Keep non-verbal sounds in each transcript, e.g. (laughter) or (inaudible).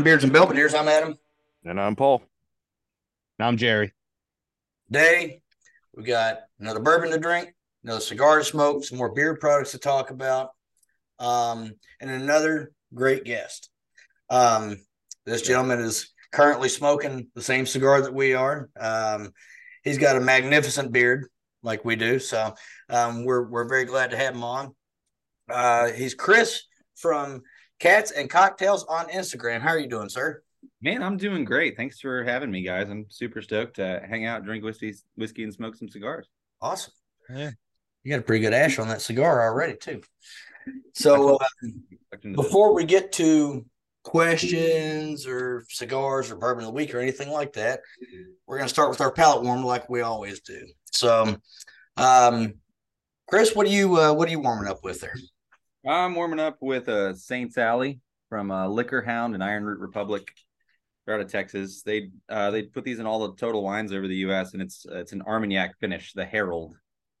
Bourbon Beards and Belvederes. I'm Adam. And I'm Paul. And I'm Jerry. Today, we got another bourbon to drink, another cigar to smoke, some more beer products to talk about, um, and another great guest. Um, this gentleman is currently smoking the same cigar that we are. Um, he's got a magnificent beard, like we do. So um, we're we're very glad to have him on. Uh, he's Chris from Cats and Cocktails on Instagram. How are you doing, sir? Man, I'm doing great. Thanks for having me, guys. I'm super stoked to hang out, drink whiskey, whiskey, and smoke some cigars. Awesome. Yeah, you got a pretty good ash on that cigar already, too. So uh, before we get to questions or cigars or bourbon of the week or anything like that, we're going to start with our palate warmer like we always do. So, um, Chris, what are you uh, what are you warming up with there? I'm warming up with a uh, Saint Sally from uh, Liquor Hound and Iron Root Republic. They're out of Texas. They uh, they put these in all the total wines over the U.S. and it's uh, it's an Armagnac finish, the Herald.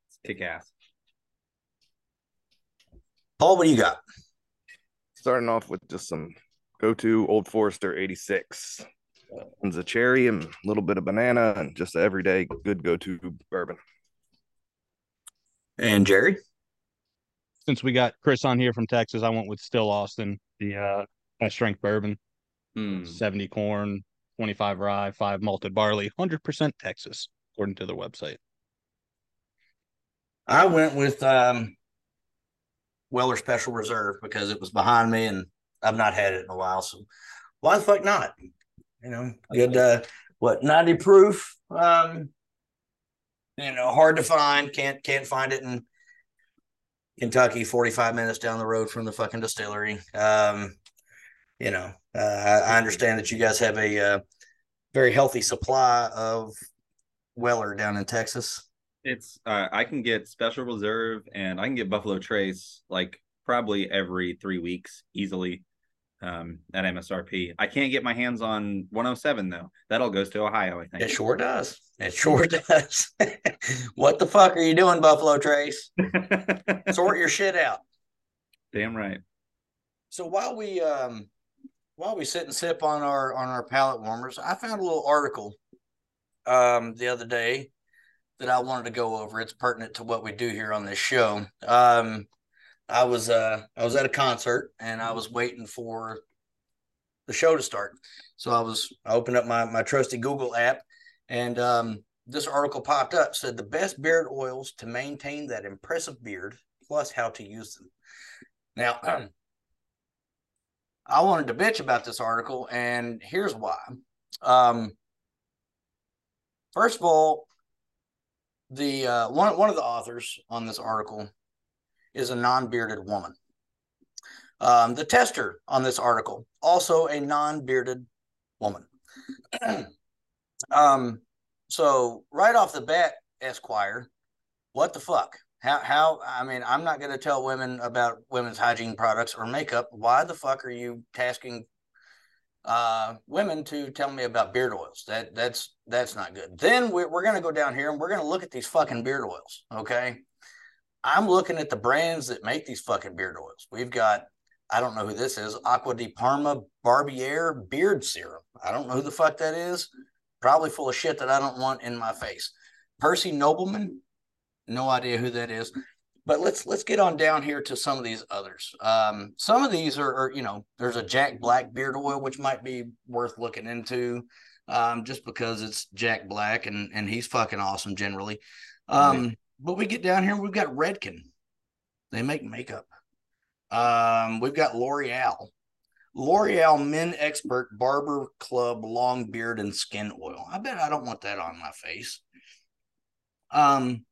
It's kick ass. Paul, what do you got? Starting off with just some go to Old Forester 86. One's a cherry and a little bit of banana and just an everyday good go to bourbon. And Jerry? Since we got Chris on here from Texas, I went with Still Austin, the uh, strength bourbon. Mm. 70 corn, 25 rye, 5 malted barley, 100% Texas, according to their website. I went with um, Weller Special Reserve because it was behind me and I've not had it in a while. So why the fuck not? You know, good, uh, what, 90 proof? Um, you know, hard to find. Can't, can't find it in Kentucky, 45 minutes down the road from the fucking distillery. Um, you know, uh, I, I, understand that you guys have a uh, very healthy supply of Weller down in Texas. It's uh, I can get Special Reserve and I can get Buffalo Trace like probably every three weeks easily um, at MSRP. I can't get my hands on 107 though. That all goes to Ohio, I think. It sure does. It sure (laughs) does. (laughs) what the fuck are you doing, Buffalo Trace? (laughs) Sort your shit out. Damn right. So while we um while we sit and sip on our on our palate warmers, I found a little article um the other day that I wanted to go over. It's pertinent to what we do here on this show. Um I was uh I was at a concert and I was waiting for the show to start. So I was I opened up my my trusty Google app and um this article popped up said the best beard oils to maintain that impressive beard plus how to use them. Now (clears throat) I wanted to bitch about this article and here's why. Um first of all the uh, one one of the authors on this article is a non bearded woman. Um, the tester on this article, also a non bearded woman. (clears throat) um, so, right off the bat, Esquire, what the fuck? How, how, I mean, I'm not going to tell women about women's hygiene products or makeup. Why the fuck are you tasking uh, women to tell me about beard oils. That that's that's not good. Then we're, we're going to go down here and we're going to look at these fucking beard oils. Okay, I'm looking at the brands that make these fucking beard oils. We've got, I don't know who this is, Acqua di Parma Barbier Beard Serum. I don't know who the fuck that is. Probably full of shit that I don't want in my face. Percy Nobleman, no idea who that is. But let's let's get on down here to some of these others. Um, some of these are, are, you know, there's a Jack Black beard oil which might be worth looking into, um, just because it's Jack Black and and he's fucking awesome generally. Um, but we get down here, we've got Redken. They make makeup. Um, we've got L'Oreal. L'Oreal Men Expert Barber Club Long Beard and Skin Oil. I bet I don't want that on my face. Um,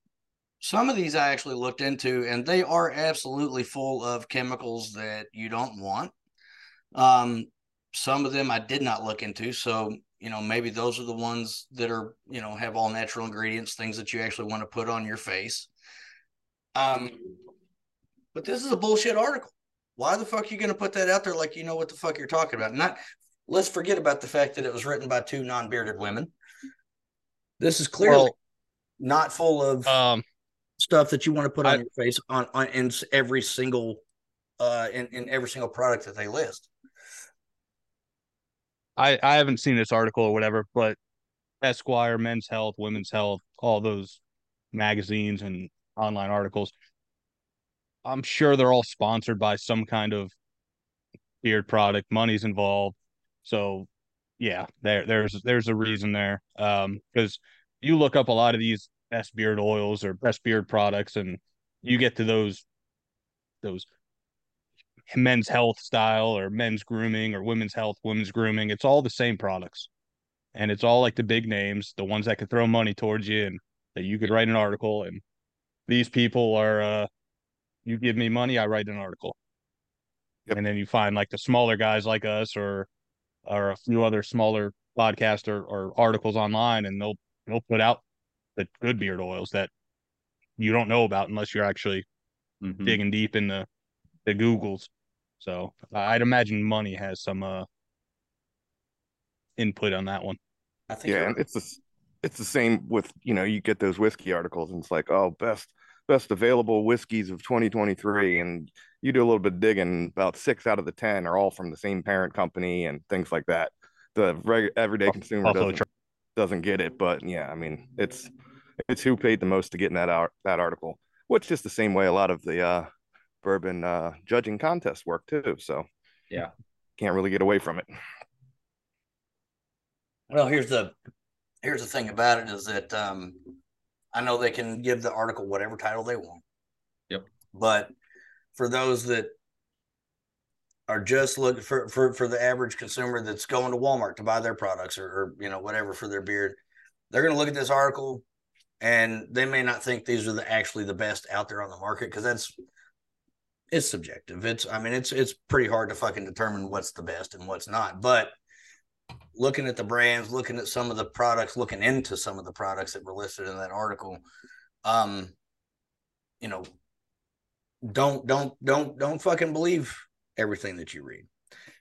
some of these I actually looked into, and they are absolutely full of chemicals that you don't want. Um, some of them I did not look into, so you know maybe those are the ones that are you know have all natural ingredients things that you actually want to put on your face. Um but this is a bullshit article. Why the fuck are you going to put that out there like you know what the fuck you're talking about? Not let's forget about the fact that it was written by two non-bearded women. This is clearly well, not full of um stuff that you want to put on I, your face on, on in every single uh in, in every single product that they list I I haven't seen this article or whatever, but Esquire, Men's Health, Women's Health, all those magazines and online articles. I'm sure they're all sponsored by some kind of beard product. Money's involved, so yeah, there there's there's a reason there. Um, because you look up a lot of these best beard oils or best beard products, and you get to those those men's health style or men's grooming or women's health, women's grooming. It's all the same products. And it's all like the big names, the ones that could throw money towards you and that you could write an article. And these people are uh you give me money, I write an article. Yep. And then you find like the smaller guys like us or or a few other smaller podcasts or, or articles online and they'll they'll put out the good beard oils that you don't know about unless you're actually mm-hmm. digging deep in the the Googles. So I'd imagine money has some uh input on that one. I think yeah, and it's the it's the same with you know you get those whiskey articles and it's like oh best best available whiskeys of 2023 and you do a little bit of digging about six out of the ten are all from the same parent company and things like that the reg- everyday consumer doesn't, doesn't get it but yeah i mean it's it's who paid the most to get in that art, that article which is just the same way a lot of the uh bourbon uh, judging contest work too. So yeah, can't really get away from it. Well, here's the here's the thing about it is that um, I know they can give the article whatever title they want. Yep. But for those that are just looking for, for for the average consumer that's going to Walmart to buy their products or, or you know whatever for their beard, they're going to look at this article and they may not think these are the actually the best out there on the market because that's it's subjective. It's I mean it's it's pretty hard to fucking determine what's the best and what's not. But looking at the brands, looking at some of the products, looking into some of the products that were listed in that article, um, you know, don't don't don't don't fucking believe everything that you read.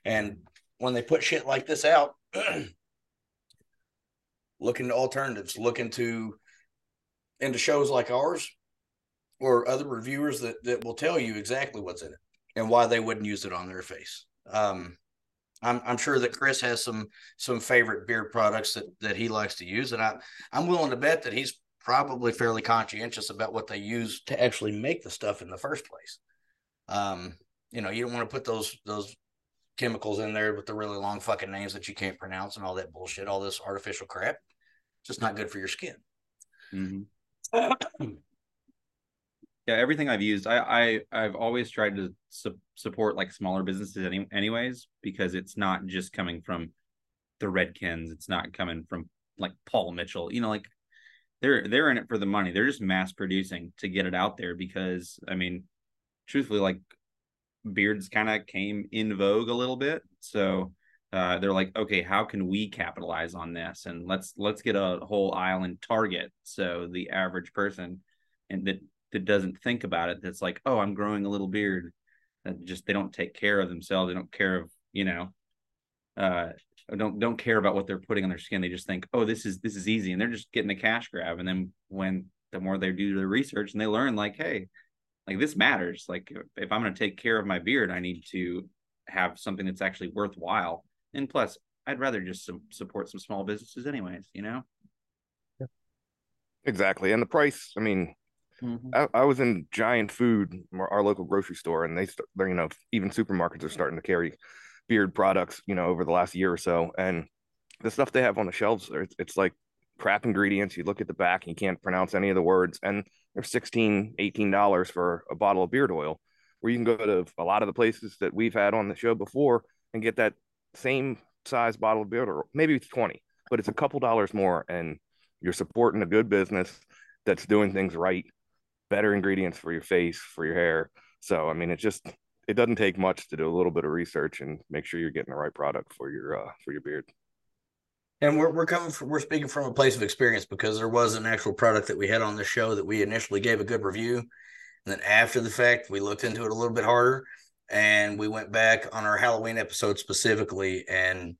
And when they put shit like this out, (clears throat) look into alternatives, look into into shows like ours or other reviewers that that will tell you exactly what's in it and why they wouldn't use it on their face. Um, I'm I'm sure that Chris has some some favorite beard products that that he likes to use, and I I'm willing to bet that he's probably fairly conscientious about what they use to actually make the stuff in the first place. Um, you know, you don't want to put those those chemicals in there with the really long fucking names that you can't pronounce and all that bullshit, all this artificial crap. It's just not good for your skin. Mm-hmm. (coughs) (coughs) yeah everything i've used i i i've always tried to su- support like smaller businesses any, anyways because it's not just coming from the redkens it's not coming from like paul mitchell you know like they're they're in it for the money they're just mass producing to get it out there because i mean truthfully like beards kind of came in vogue a little bit so uh, they're like okay how can we capitalize on this and let's let's get a whole aisle in target so the average person and that that doesn't think about it that's like oh i'm growing a little beard that just they don't take care of themselves they don't care of you know uh don't don't care about what they're putting on their skin they just think oh this is this is easy and they're just getting a cash grab and then when the more they do their research and they learn like hey like this matters like if i'm going to take care of my beard i need to have something that's actually worthwhile and plus i'd rather just some, support some small businesses anyways you know yeah. exactly and the price i mean Mm-hmm. I, I, was in Giant Food, our local grocery store, and they, they're you know, even supermarkets are starting to carry beard products, you know, over the last year or so. And the stuff they have on the shelves, it's, it's like crap ingredients. You look at the back, and you can't pronounce any of the words, and they're 16 dollars for a bottle of beard oil. Where you can go to a lot of the places that we've had on the show before and get that same size bottle of beard oil, maybe it's 20, but it's a couple dollars more, and you're supporting a good business that's doing things right better ingredients for your face, for your hair. So I mean, it just it doesn't take much to do a little bit of research and make sure you're getting the right product for your uh, for your beard. And we're we're coming from we're speaking from a place of experience because there was an actual product that we had on the show that we initially gave a good review, and then after the fact we looked into it a little bit harder, and we went back on our Halloween episode specifically and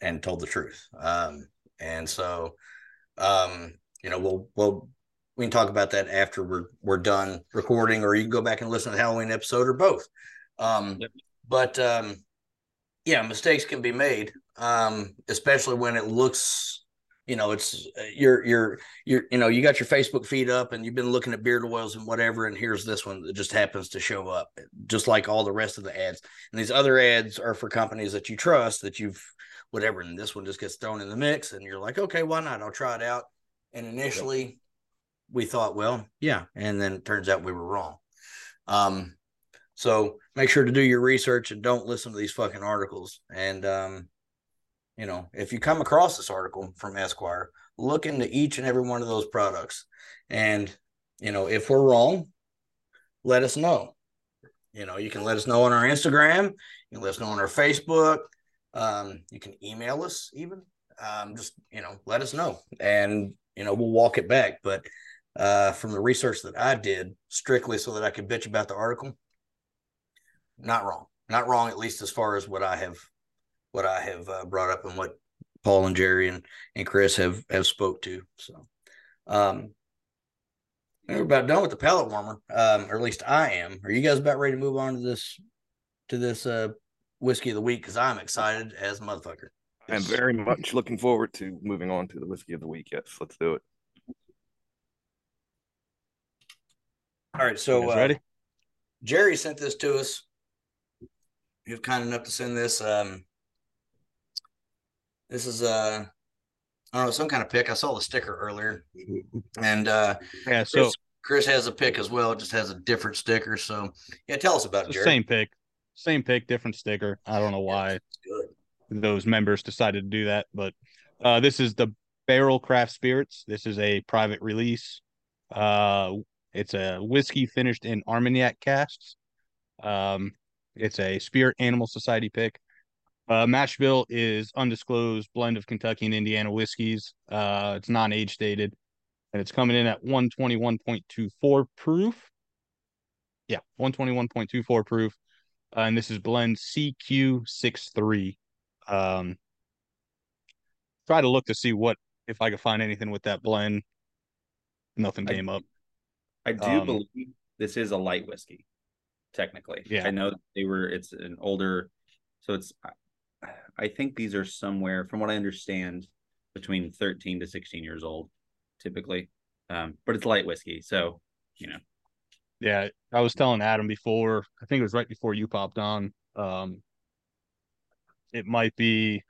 and told the truth. Um, and so, um, you know, we'll we'll we can talk about that after we're we're done recording, or you can go back and listen to the Halloween episode, or both. Um, yep. But um, yeah, mistakes can be made. um, especially when it looks you know it's uh, you're you're you're you know you got your facebook feed up and you've been looking at beard oils and whatever and here's this one that just happens to show up just like all the rest of the ads and these other ads are for companies that you trust that you've whatever and this one just gets thrown in the mix and you're like okay why not i'll try it out and initially we thought well yeah and then it turns out we were wrong um so make sure to do your research and don't listen to these fucking articles and um you know, if you come across this article from Esquire, look into each and every one of those products. And, you know, if we're wrong, let us know. You know, you can let us know on our Instagram, you can let us know on our Facebook. Um, you can email us even. Um, just, you know, let us know. And, you know, we'll walk it back. But uh, from the research that I did, strictly so that I could bitch about the article, not wrong. Not wrong, at least as far as what I have what I have uh, brought up and what Paul and Jerry and, and Chris have have spoke to. So, um, we're about done with the palate warmer, um, or at least I am. Are you guys about ready to move on to this to this uh whiskey of the week? Because I'm excited as motherfucker. I'm very much looking forward to moving on to the whiskey of the week. Yes, let's do it. All right, so uh, ready? Jerry sent this to us. He was kind enough to send this. Um, this is uh I don't know, some kind of pick. I saw the sticker earlier. And uh yeah, so Chris, Chris has a pick as well. It just has a different sticker. So yeah, tell us about it. Same pick. Same pick, different sticker. I don't know why those members decided to do that, but uh this is the Barrell Craft Spirits. This is a private release. Uh it's a whiskey finished in Armagnac casks. Um it's a Spirit Animal Society pick. Uh, bill is undisclosed blend of Kentucky and Indiana whiskeys. Uh, it's non-age dated, and it's coming in at 121.24 proof. Yeah, 121.24 proof. Uh, and this is blend CQ63. Um, try to look to see what if I could find anything with that blend. Nothing came I, up. I do um, believe this is a light whiskey, technically. Yeah, I know they were. It's an older, so it's I think these are somewhere, from what I understand, between 13 to 16 years old, typically. Um, but it's light whiskey, so you know. Yeah, I was telling Adam before. I think it was right before you popped on. Um, it might be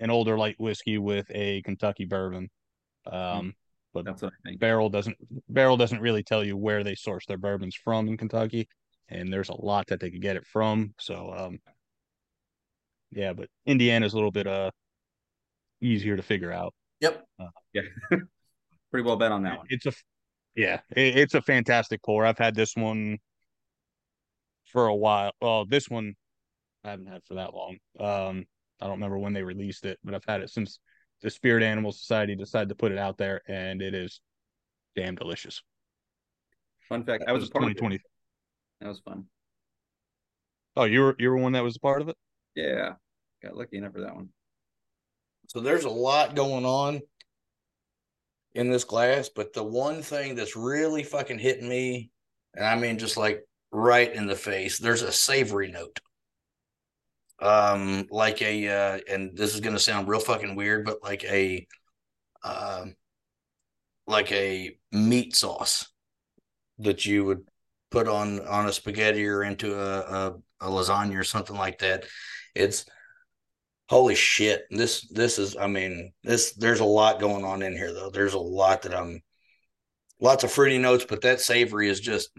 an older light whiskey with a Kentucky bourbon. Um, but that's what I think. Barrell doesn't Barrell doesn't really tell you where they source their bourbons from in Kentucky, and there's a lot that they could get it from. So um, yeah, but Indiana's a little bit uh easier to figure out. Yep. Uh, yeah. (laughs) Pretty well bet on that one. It's a yeah, it, it's a fantastic pour. I've had this one for a while. Well, this one I haven't had for that long. Um, I don't remember when they released it, but I've had it since the Spirit Animal Society decided to put it out there, and it is damn delicious. Fun fact: I was, was a part 2020. of it. That was fun. Oh, you were you were one that was a part of it. Yeah, got lucky enough for that one. So there's a lot going on in this glass, but the one thing that's really fucking hitting me, and I mean just like right in the face, there's a savory note. Um, like a uh, and this is gonna sound real fucking weird, but like a um like a meat sauce that you would put on on a spaghetti or into a, a, a lasagna or something like that it's holy shit. This this is I mean, this there's a lot going on in here though. There's a lot that I'm lots of fruity notes, but that savory is just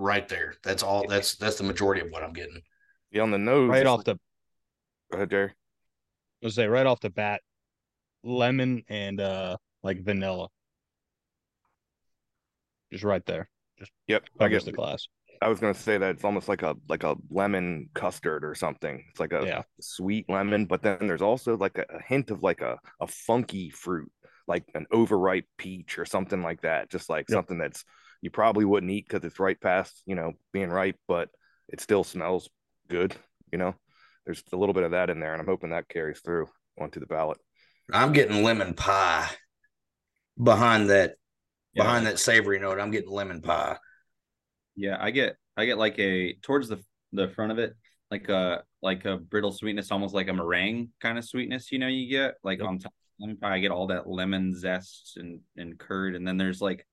right there. That's all that's that's the majority of what I'm getting. Yeah, on the nose. Right off the Go ahead, Jerry. Let's say right off the bat, lemon and uh like vanilla. Just right there. Just yep. I guess the class. I was gonna say that it's almost like a like a lemon custard or something. It's like a yeah. sweet lemon, but then there's also like a, a, hint of like a, a funky fruit, like an overripe peach or something like that. Just like yep. something that's you probably wouldn't eat because it's right past, you know, being ripe, but it still smells good, you know. There's a little bit of that in there, and I'm hoping that carries through onto the ballot. I'm getting lemon pie behind that yeah. behind that savory note. I'm getting lemon pie. Yeah, I get I get like a towards the the front of it. like a like a brittle sweetness, almost like a meringue kind of sweetness. You know, you get like yep. on top of lemon pie, I get all that lemon zest and and curd, and then there's like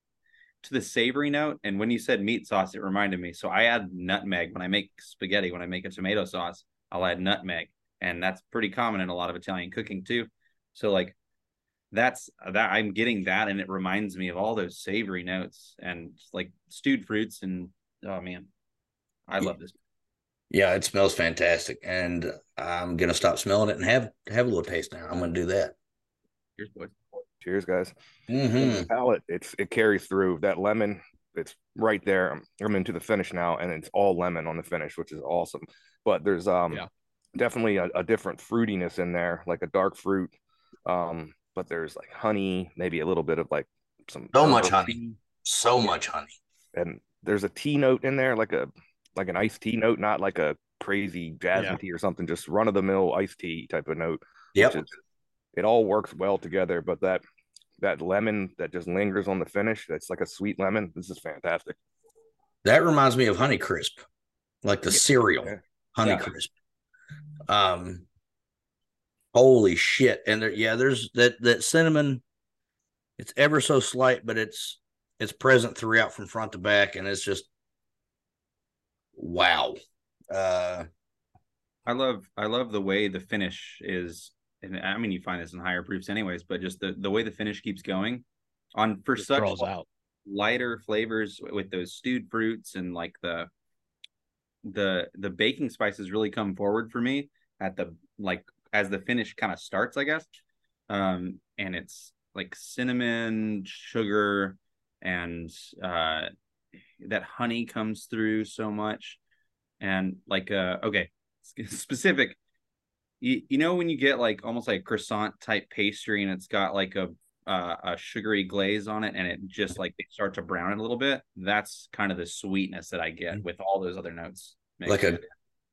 to the savory note. And when you said meat sauce, it reminded me. So I add nutmeg when I make spaghetti. When I make a tomato sauce, I'll add nutmeg, and that's pretty common in a lot of Italian cooking too. So like that's that I'm getting that, and it reminds me of all those savory notes and like stewed fruits. And oh man, I love this. Yeah, it smells fantastic, and I'm gonna stop smelling it and have have a little taste now. I'm gonna do that. Cheers, boys. Cheers, guys. Mm-hmm. palate, it's it carries through that lemon. It's right there. I'm, I'm into the finish now, and it's all lemon on the finish, which is awesome. But there's um yeah. definitely a, a different fruitiness in there, like a dark fruit. Um, but there's like honey, maybe a little bit of like some so much honey, tea. so much honey, and there's a tea note in there, like a like an iced tea note, not like a crazy jasmine yeah. tea or something, just run of the mill iced tea type of note. Yep. Is, it all works well together, but that that lemon that just lingers on the finish, that's like a sweet lemon. This is fantastic. That reminds me of Honey Crisp, like the cereal yeah. Honey yeah. Crisp. Um, Holy shit! And there, yeah, there's that that cinnamon. It's ever so slight, but it's it's present throughout from front to back, and it's just wow. Uh, I love I love the way the finish is, and I mean you find this in higher proofs anyways, but just the the way the finish keeps going on for such out. lighter flavors with those stewed fruits and like the the the baking spices really come forward for me at the like as the finish kind of starts, I guess. Um, and it's like cinnamon, sugar, and uh, that honey comes through so much. And like, uh, okay, (laughs) specific. You, you know when you get like almost like croissant type pastry and it's got like a uh, a sugary glaze on it and it just like they start to brown it a little bit that's kind of the sweetness that i get mm. with all those other notes like a,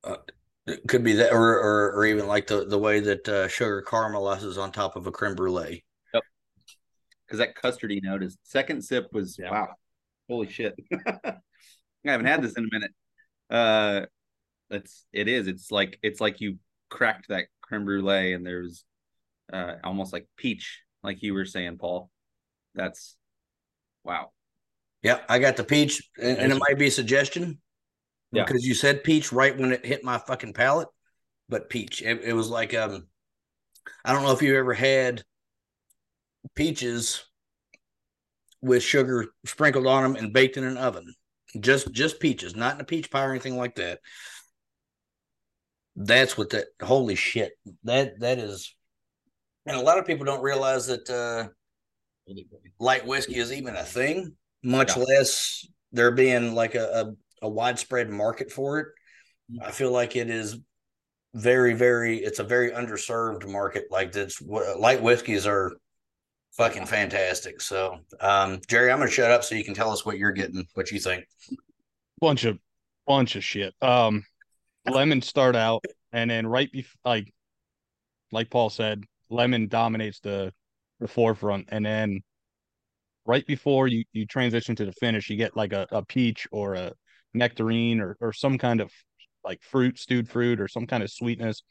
uh, it could be that, or, or, or even like the, the way that uh, sugar caramelizes on top of a creme brulee. Yep. Because that custardy note is second sip was yeah. wow, holy shit! (laughs) I haven't had (laughs) this in a minute. Uh, it's it is. It's like it's like you cracked that creme brulee and there's uh almost like peach, like you were saying, Paul. That's wow. Yeah, I got the peach, and, and it might be a suggestion yeah. because you said peach right when it hit my fucking palate, but peach. It, it was like um, I don't know if you ever had peaches with sugar sprinkled on them and baked in an oven. Just just peaches, not in a peach pie or anything like that. That's what that holy shit. That that is and a lot of people don't realize that uh light whiskey is even a thing, much yeah. less there being like a, a widespread market for it. I feel like it is very, very. It's a very underserved market. Like this, light whiskeys are fucking fantastic. So, um, Jerry, I'm gonna shut up so you can tell us what you're getting, what you think. Bunch of, bunch of shit. Um, lemon start out, and then right before, like, like Paul said, lemon dominates the the forefront, and then right before you you transition to the finish, you get like a, a peach or a nectarine or, or some kind of like fruit, stewed fruit, or some kind of sweetness.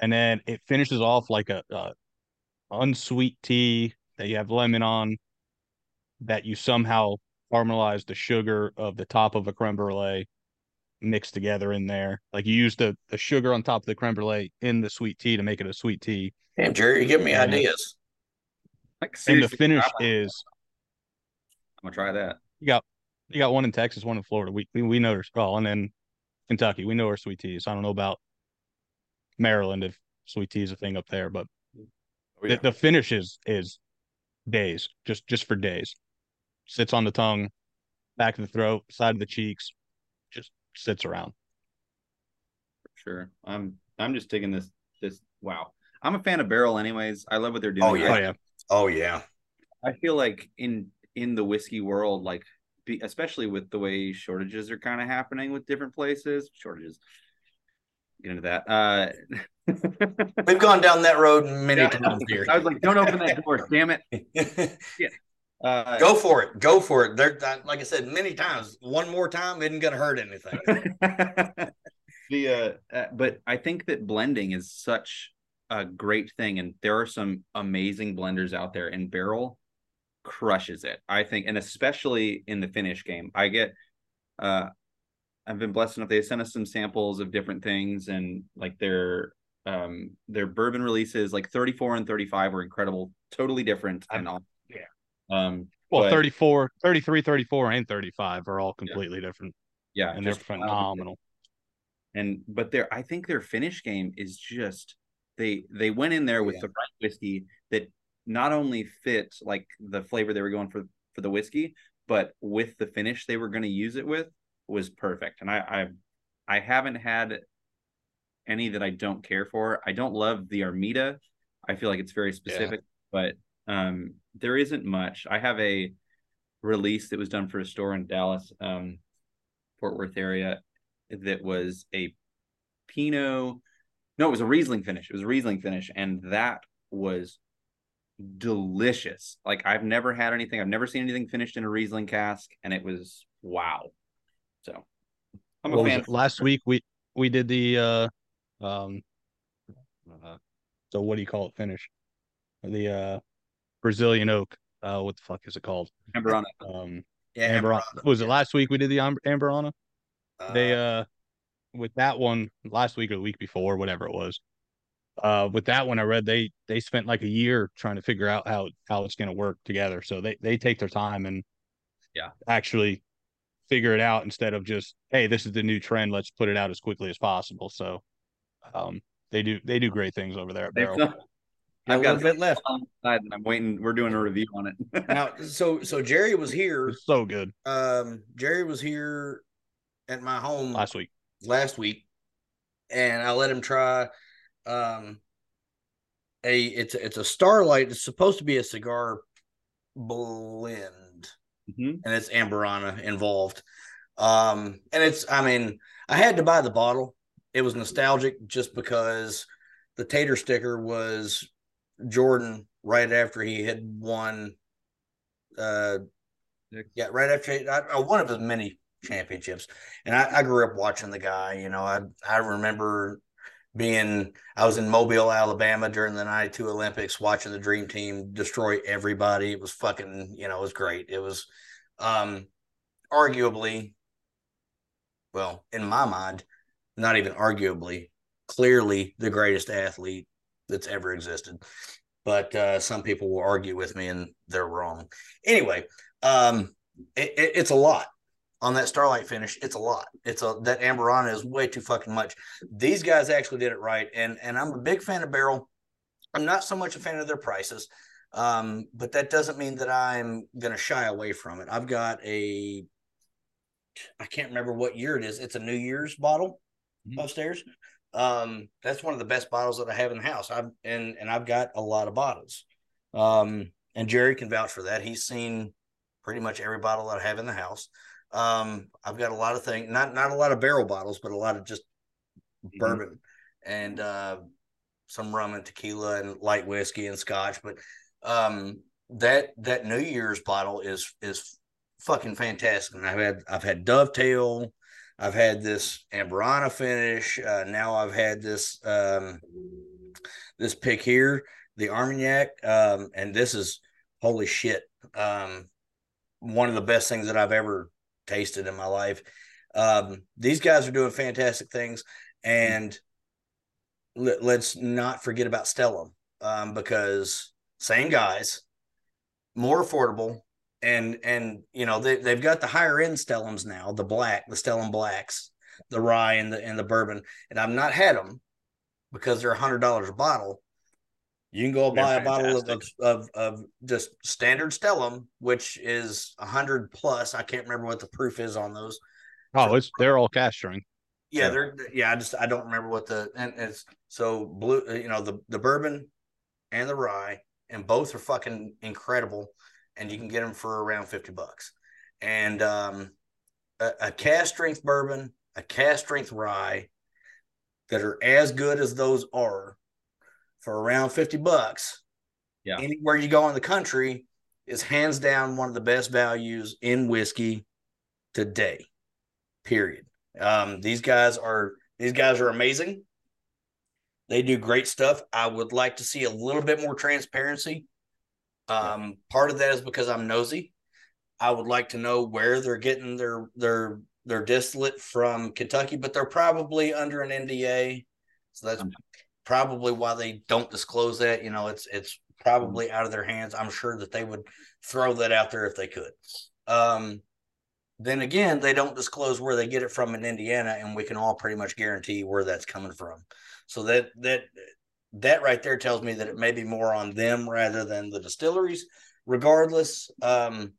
And then it finishes off like a, a unsweet tea that you have lemon on that you somehow caramelize the sugar of the top of a creme brulee mixed together in there. Like you use the, the sugar on top of the creme brulee in the sweet tea to make it a sweet tea. Damn, Jerry, you give me and, ideas. Like, and the finish is I'm gonna try that. You got you got one in Texas, one in Florida. We we, we know there's well, and then Kentucky. We know where sweet tea is. I don't know about Maryland if sweet tea is a thing up there, but oh, yeah. the, the finish is is days, just just for days. Sits on the tongue, back of the throat, side of the cheeks, just sits around. For sure. I'm I'm just taking this this wow. I'm a fan of barrell anyways. I love what they're doing. Oh yeah. Oh yeah. Oh yeah. I feel like in in the whiskey world, like be, especially with the way shortages are kind of happening with different places. Shortages. Get into that. Uh, (laughs) We've gone down that road many yeah. times here. I was like, don't open that (laughs) door, damn it. (laughs) yeah. Uh, Go for it. Go for it. There, like I said, many times. One more time isn't going to hurt anything. (laughs) The uh, uh, but I think that blending is such a great thing, and there are some amazing blenders out there, and Barrell crushes it. I think, and especially in the finish game, I get. Uh, I've been blessed enough. They sent us some samples of different things, and like their um their bourbon releases, like 34 and 35, were incredible, totally different, and all. Yeah. Um. Well, but, 34, 33, 34, and 35 are all completely yeah. different. Yeah. And they're phenomenal. And but their I think their finish game is just they they went in there with yeah. the right whiskey that not only fit like the flavor they were going for for the whiskey, but with the finish they were going to use it with was perfect. And I I I haven't had any that I don't care for. I don't love the Armida. I feel like it's very specific, yeah. but um there isn't much. I have a release that was done for a store in Dallas, um, Fort Worth area that was a Pinot. No, it was a Riesling finish. It was a Riesling finish, and that was delicious. Like I've never had anything. I've never seen anything finished in a Riesling cask, and it was wow. So I'm a fan. Last week we we did the uh um uh, so what do you call it finish? The uh Brazilian oak. Uh what the fuck is it called? Amburana. Um yeah, Amburana. Was it last week we did the Amburana? Uh, they uh with that one last week or the week before, whatever it was. Uh, with that one, I read they they spent like a year trying to figure out how how it's going to work together. So they they take their time and yeah, actually figure it out instead of just hey, this is the new trend, let's put it out as quickly as possible. So, um, they do they do great things over there at Barrell. I've got a bit left. and I'm waiting. We're doing a review on it (laughs) now. So so Jerry was here. so good. Um, Jerry was here at my home last week. Last week, and I let him try. Um, a it's it's a Starlight. It's supposed to be a cigar blend, mm-hmm. and it's Amburana involved. Um, and it's I mean I had to buy the bottle. It was nostalgic just because the tater sticker was Jordan right after he had won. Uh, yeah, right after he, I, uh, one of his many championships. And I, I, grew up watching the guy. You know, I I remember being I was in Mobile, Alabama during the '92 Olympics, watching the Dream Team destroy everybody. It was fucking, you know, it was great. It was, um, arguably, well, in my mind, not even arguably, clearly the greatest athlete that's ever existed. But uh, some people will argue with me, and they're wrong. Anyway, um, it, it, it's a lot on that starlight finish it's a lot it's a that Amburana is way too fucking much these guys actually did it right and and i'm a big fan of Barrell. i'm not so much a fan of their prices um, but that doesn't mean that i'm going to shy away from it i've got a i can't remember what year it is it's a new year's bottle mm-hmm. upstairs um, that's one of the best bottles that i have in the house i've and and i've got a lot of bottles um, and jerry can vouch for that he's seen pretty much every bottle that i have in the house um, I've got a lot of things, not not a lot of barrell bottles, but a lot of just mm-hmm. bourbon and uh, some rum and tequila and light whiskey and scotch. But um, that that New Year's bottle is is fucking fantastic. And I've had I've had Dovetail, I've had this Amburana finish. Uh, now I've had this um, this pick here, the Armagnac, um, and this is holy shit. Um, one of the best things that I've ever tasted in my life. Um, these guys are doing fantastic things, and let, us not forget about Stellum um, because same guys, more affordable, and and you know they they've got the higher end Stellums now, the black, the Stellum blacks, the rye and the and the bourbon, and I've not had them because they're a hundred dollars a bottle. You can go buy a bottle of, of, of just standard Stellum, which is a hundred plus. I can't remember what the proof is on those. Oh, so, it's they're all strength. Yeah, yeah, they're yeah. I just I don't remember what the and it's so blue. Uh, you know the the bourbon and the rye, and both are fucking incredible, and you can get them for around fifty bucks. And um, a, a cask strength bourbon, a cast strength rye, that are as good as those are for around 50 bucks. Yeah. Anywhere you go in the country is hands down one of the best values in whiskey today. Period. Um, these guys are These guys are amazing. They do great stuff. I would like to see a little bit more transparency. Um, part of that is because I'm nosy. I would like to know where they're getting their their their distillate from Kentucky, but they're probably under an NDA. So that's probably why they don't disclose that. You know, it's it's probably out of their hands. I'm sure that they would throw that out there if they could. Um, then again, they don't disclose where they get it from in Indiana, and we can all pretty much guarantee where that's coming from. So that that that right there tells me that it may be more on them rather than the distilleries. Regardless, um,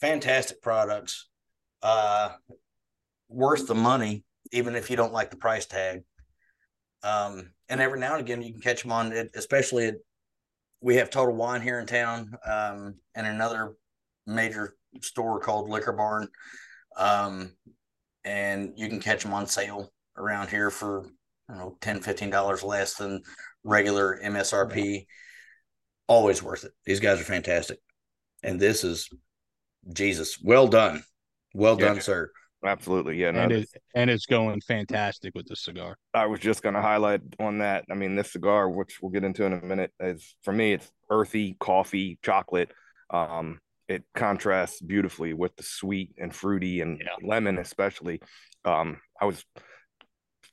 fantastic products, uh, worth the money, even if you don't like the price tag. Um, and every now and again, you can catch them on it, especially at, we have Total Wine here in town, um, and another major store called Liquor Barn. Um, and you can catch them on sale around here for you know 10 15 dollars less than regular msrp always worth it. These guys are fantastic. And this is jesus well done. Well yeah, done sir. Absolutely. Yeah no, and, it, and it's going fantastic with the cigar. I was just going to highlight on that. I mean this cigar which we'll get into in a minute is for me it's earthy coffee chocolate. Um it contrasts beautifully with the sweet and fruity and yeah. lemon especially. Um i was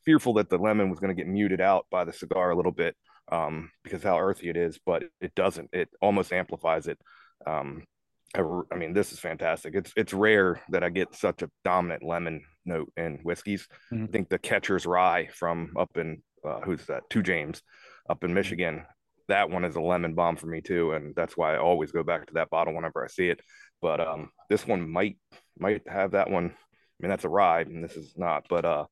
fearful that the lemon was going to get muted out by the cigar a little bit um, because how earthy it is, but it doesn't. It almost amplifies it. Um, I, I, mean, this is fantastic. It's it's rare that I get such a dominant lemon note in whiskeys. Mm-hmm. I think the Catcher's Rye from up in uh, who's that? Two James, up in Michigan. That one is a lemon bomb for me too, and that's why I always go back to that bottle whenever I see it. But um, this one might might have that one. I mean, that's a rye, and this is not. But uh,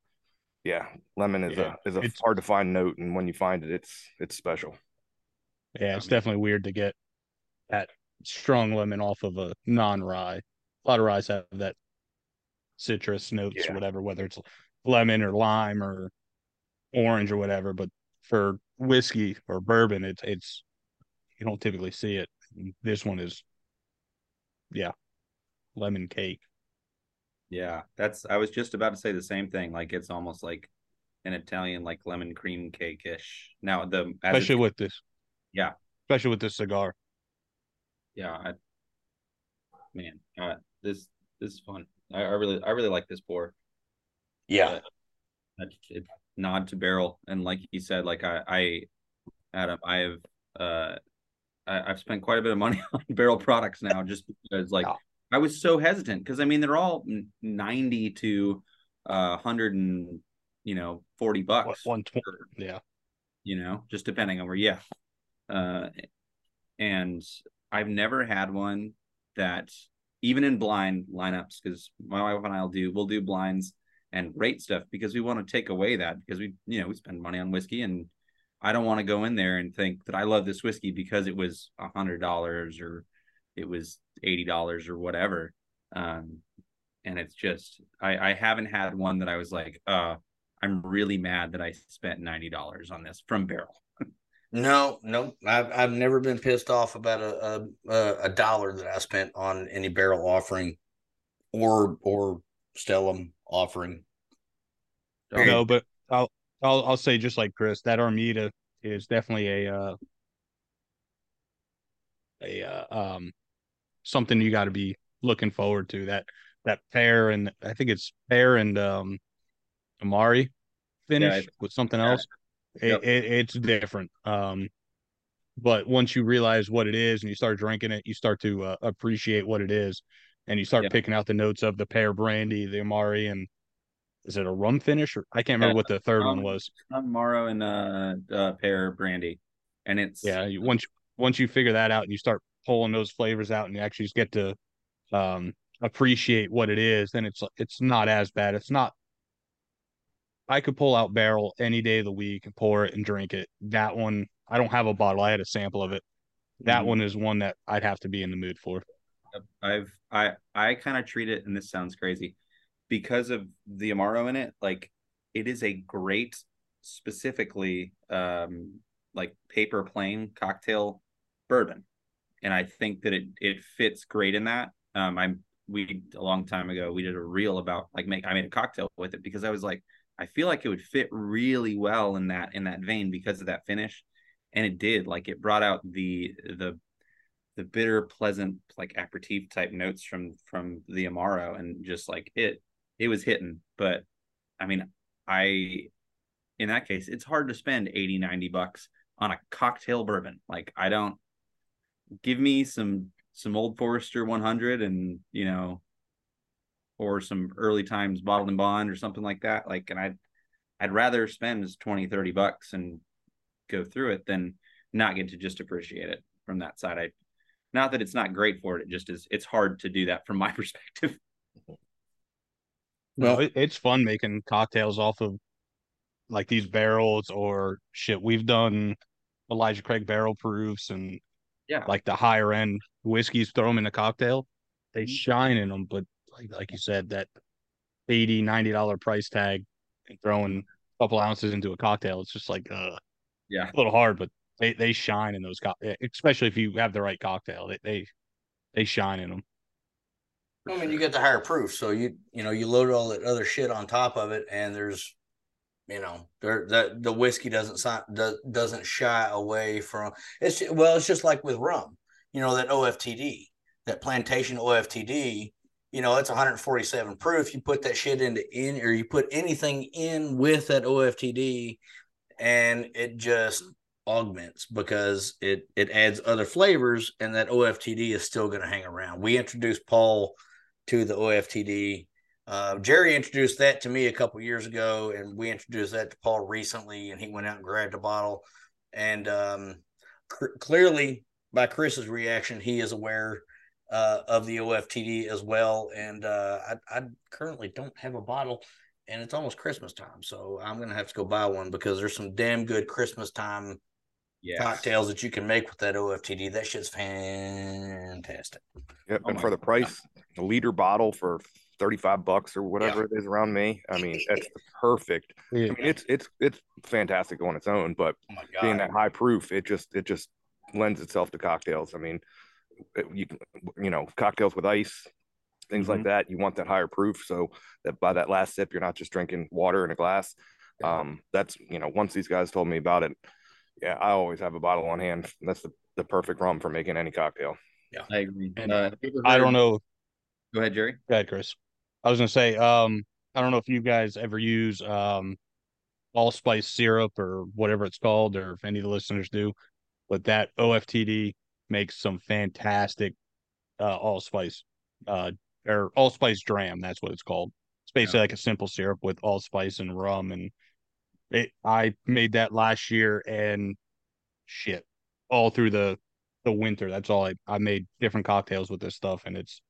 yeah, lemon is yeah, a is a hard to find note, and when you find it, it's it's special. Yeah, it's definitely weird to get that strong lemon off of a non rye. A lot of ryes have that citrus notes yeah. or whatever, whether it's lemon or lime or orange or whatever. But for whiskey or bourbon, it's it's you don't typically see it. This one is, yeah, lemon cake. Yeah, that's I was just about to say the same thing. Like it's almost like an Italian like lemon cream cake ish. Now the especially with this. Yeah. Especially with this cigar. Yeah, I, man, uh, this this is fun. I, I really I really like this pour. Yeah. Uh, it, nod to barrell and like you said, like I I Adam, I have uh I, have spent quite a bit of money (laughs) on barrell products now just because like yeah. I was so hesitant because I mean they're all ninety to uh, hundred and you know forty bucks. One twenty, yeah. You know, just depending on where, yeah. Uh, and I've never had one that even in blind lineups because my wife and I'll do we'll do blinds and rate stuff because we want to take away that because we you know we spend money on whiskey and I don't want to go in there and think that I love this whiskey because it was a hundred dollars or it was eighty dollars or whatever. Um, and it's just I, I haven't had one that I was like, uh, I'm really mad that I spent ninety dollars on this from Barrell. (laughs) no, no, I've I've never been pissed off about a a, a dollar that I spent on any Barrell offering, or or Stellum offering. No, but I'll I'll I'll say just like Chris, that Armida is definitely a uh, a uh, um something you got to be looking forward to. That that pear and I think it's pear and um Amari finish yeah, with something else. Yep. It, it, it's different. Um, but once you realize what it is and you start drinking it, you start to uh, appreciate what it is, and you start yep. picking out the notes of the pear brandy, the Amari, and is it a rum finish or I can't remember yeah, what the third um, one was. Amaro and uh, uh, pear brandy, and it's yeah. You, once once you figure that out and you start pulling those flavors out and you actually just get to um, appreciate what it is, then it's it's not as bad. It's not. I could pull out barrell any day of the week and pour it and drink it. That one, I don't have a bottle. I had a sample of it. That mm-hmm. one is one that I'd have to be in the mood for. I've I I kind of treat it, and this sounds crazy, because of the amaro in it. Like it is a great, specifically, um, like paper plane cocktail bourbon and I think that it it fits great in that. Um, I'm we a long time ago we did a reel about like make I made a cocktail with it because I was like I feel like it would fit really well in that in that vein because of that finish, and it did. Like it brought out the the the bitter, pleasant, like aperitif type notes from from the Amaro, and just like it it was hitting. But I mean, I in that case, it's hard to spend 80, 90 bucks on a cocktail bourbon. Like I don't give me some some old Forester 100 and you know or some early times bottled and bond or something like that. Like and i'd i'd rather spend 20 30 bucks and go through it than not get to just appreciate it from that side. I not that it's not great for it it just is it's hard to do that from my (laughs) perspective. Well it, it's fun making cocktails off of like these barrels or shit. We've done elijah craig barrel proofs and yeah. Like the higher end whiskeys throw them in a cocktail they mm-hmm. shine in them but like like you said that 80 90 dollar price tag and throwing a couple ounces into a cocktail it's just like uh yeah. a little hard but they they shine in those co- especially if you have the right cocktail they they, they shine in them I mean, you get the higher proof, so you you know you load all that other shit on top of it, and there's, you know, the the whiskey doesn't does, doesn't shy away from it's well, it's just like with rum, you know that OFTD, that plantation OFTD, you know, it's 147 proof. You put that shit into in, or you put anything in with that OFTD, and it just augments because it it adds other flavors, and that OFTD is still going to hang around. We introduced Paul to the OFTD. Uh, Jerry introduced that to me a couple years ago, and we introduced that to Paul recently, and he went out and grabbed a bottle. And um, cr- clearly, by Chris's reaction, he is aware uh, of the OFTD as well. And uh, I, I, currently don't have a bottle, and it's almost Christmas time, so I'm gonna have to go buy one because there's some damn good Christmas time yes. cocktails that you can make with that OFTD. That shit's fantastic. Yep, oh and for the price, a liter bottle for 35 bucks or whatever yeah. it is around me. I mean, that's perfect. Yeah. I mean, it's it's it's fantastic on its own, but oh being that high proof, it just it just lends itself to cocktails. I mean, you can you know cocktails with ice things mm-hmm. like that you want that higher proof so that by that last sip you're not just drinking water in a glass um that's you know once these guys told me about it yeah i always have a bottle on hand that's the, the perfect rum for making any cocktail yeah i agree uh, i don't know go ahead jerry go ahead chris i was gonna say um i don't know if you guys ever use um allspice syrup or whatever it's called or if any of the listeners do but that oftd makes some fantastic uh, allspice uh, or allspice dram. That's what it's called. It's basically yeah. like a simple syrup with allspice and rum. And it, I made that last year and shit all through the the winter. That's all I I made different cocktails with this stuff, and it's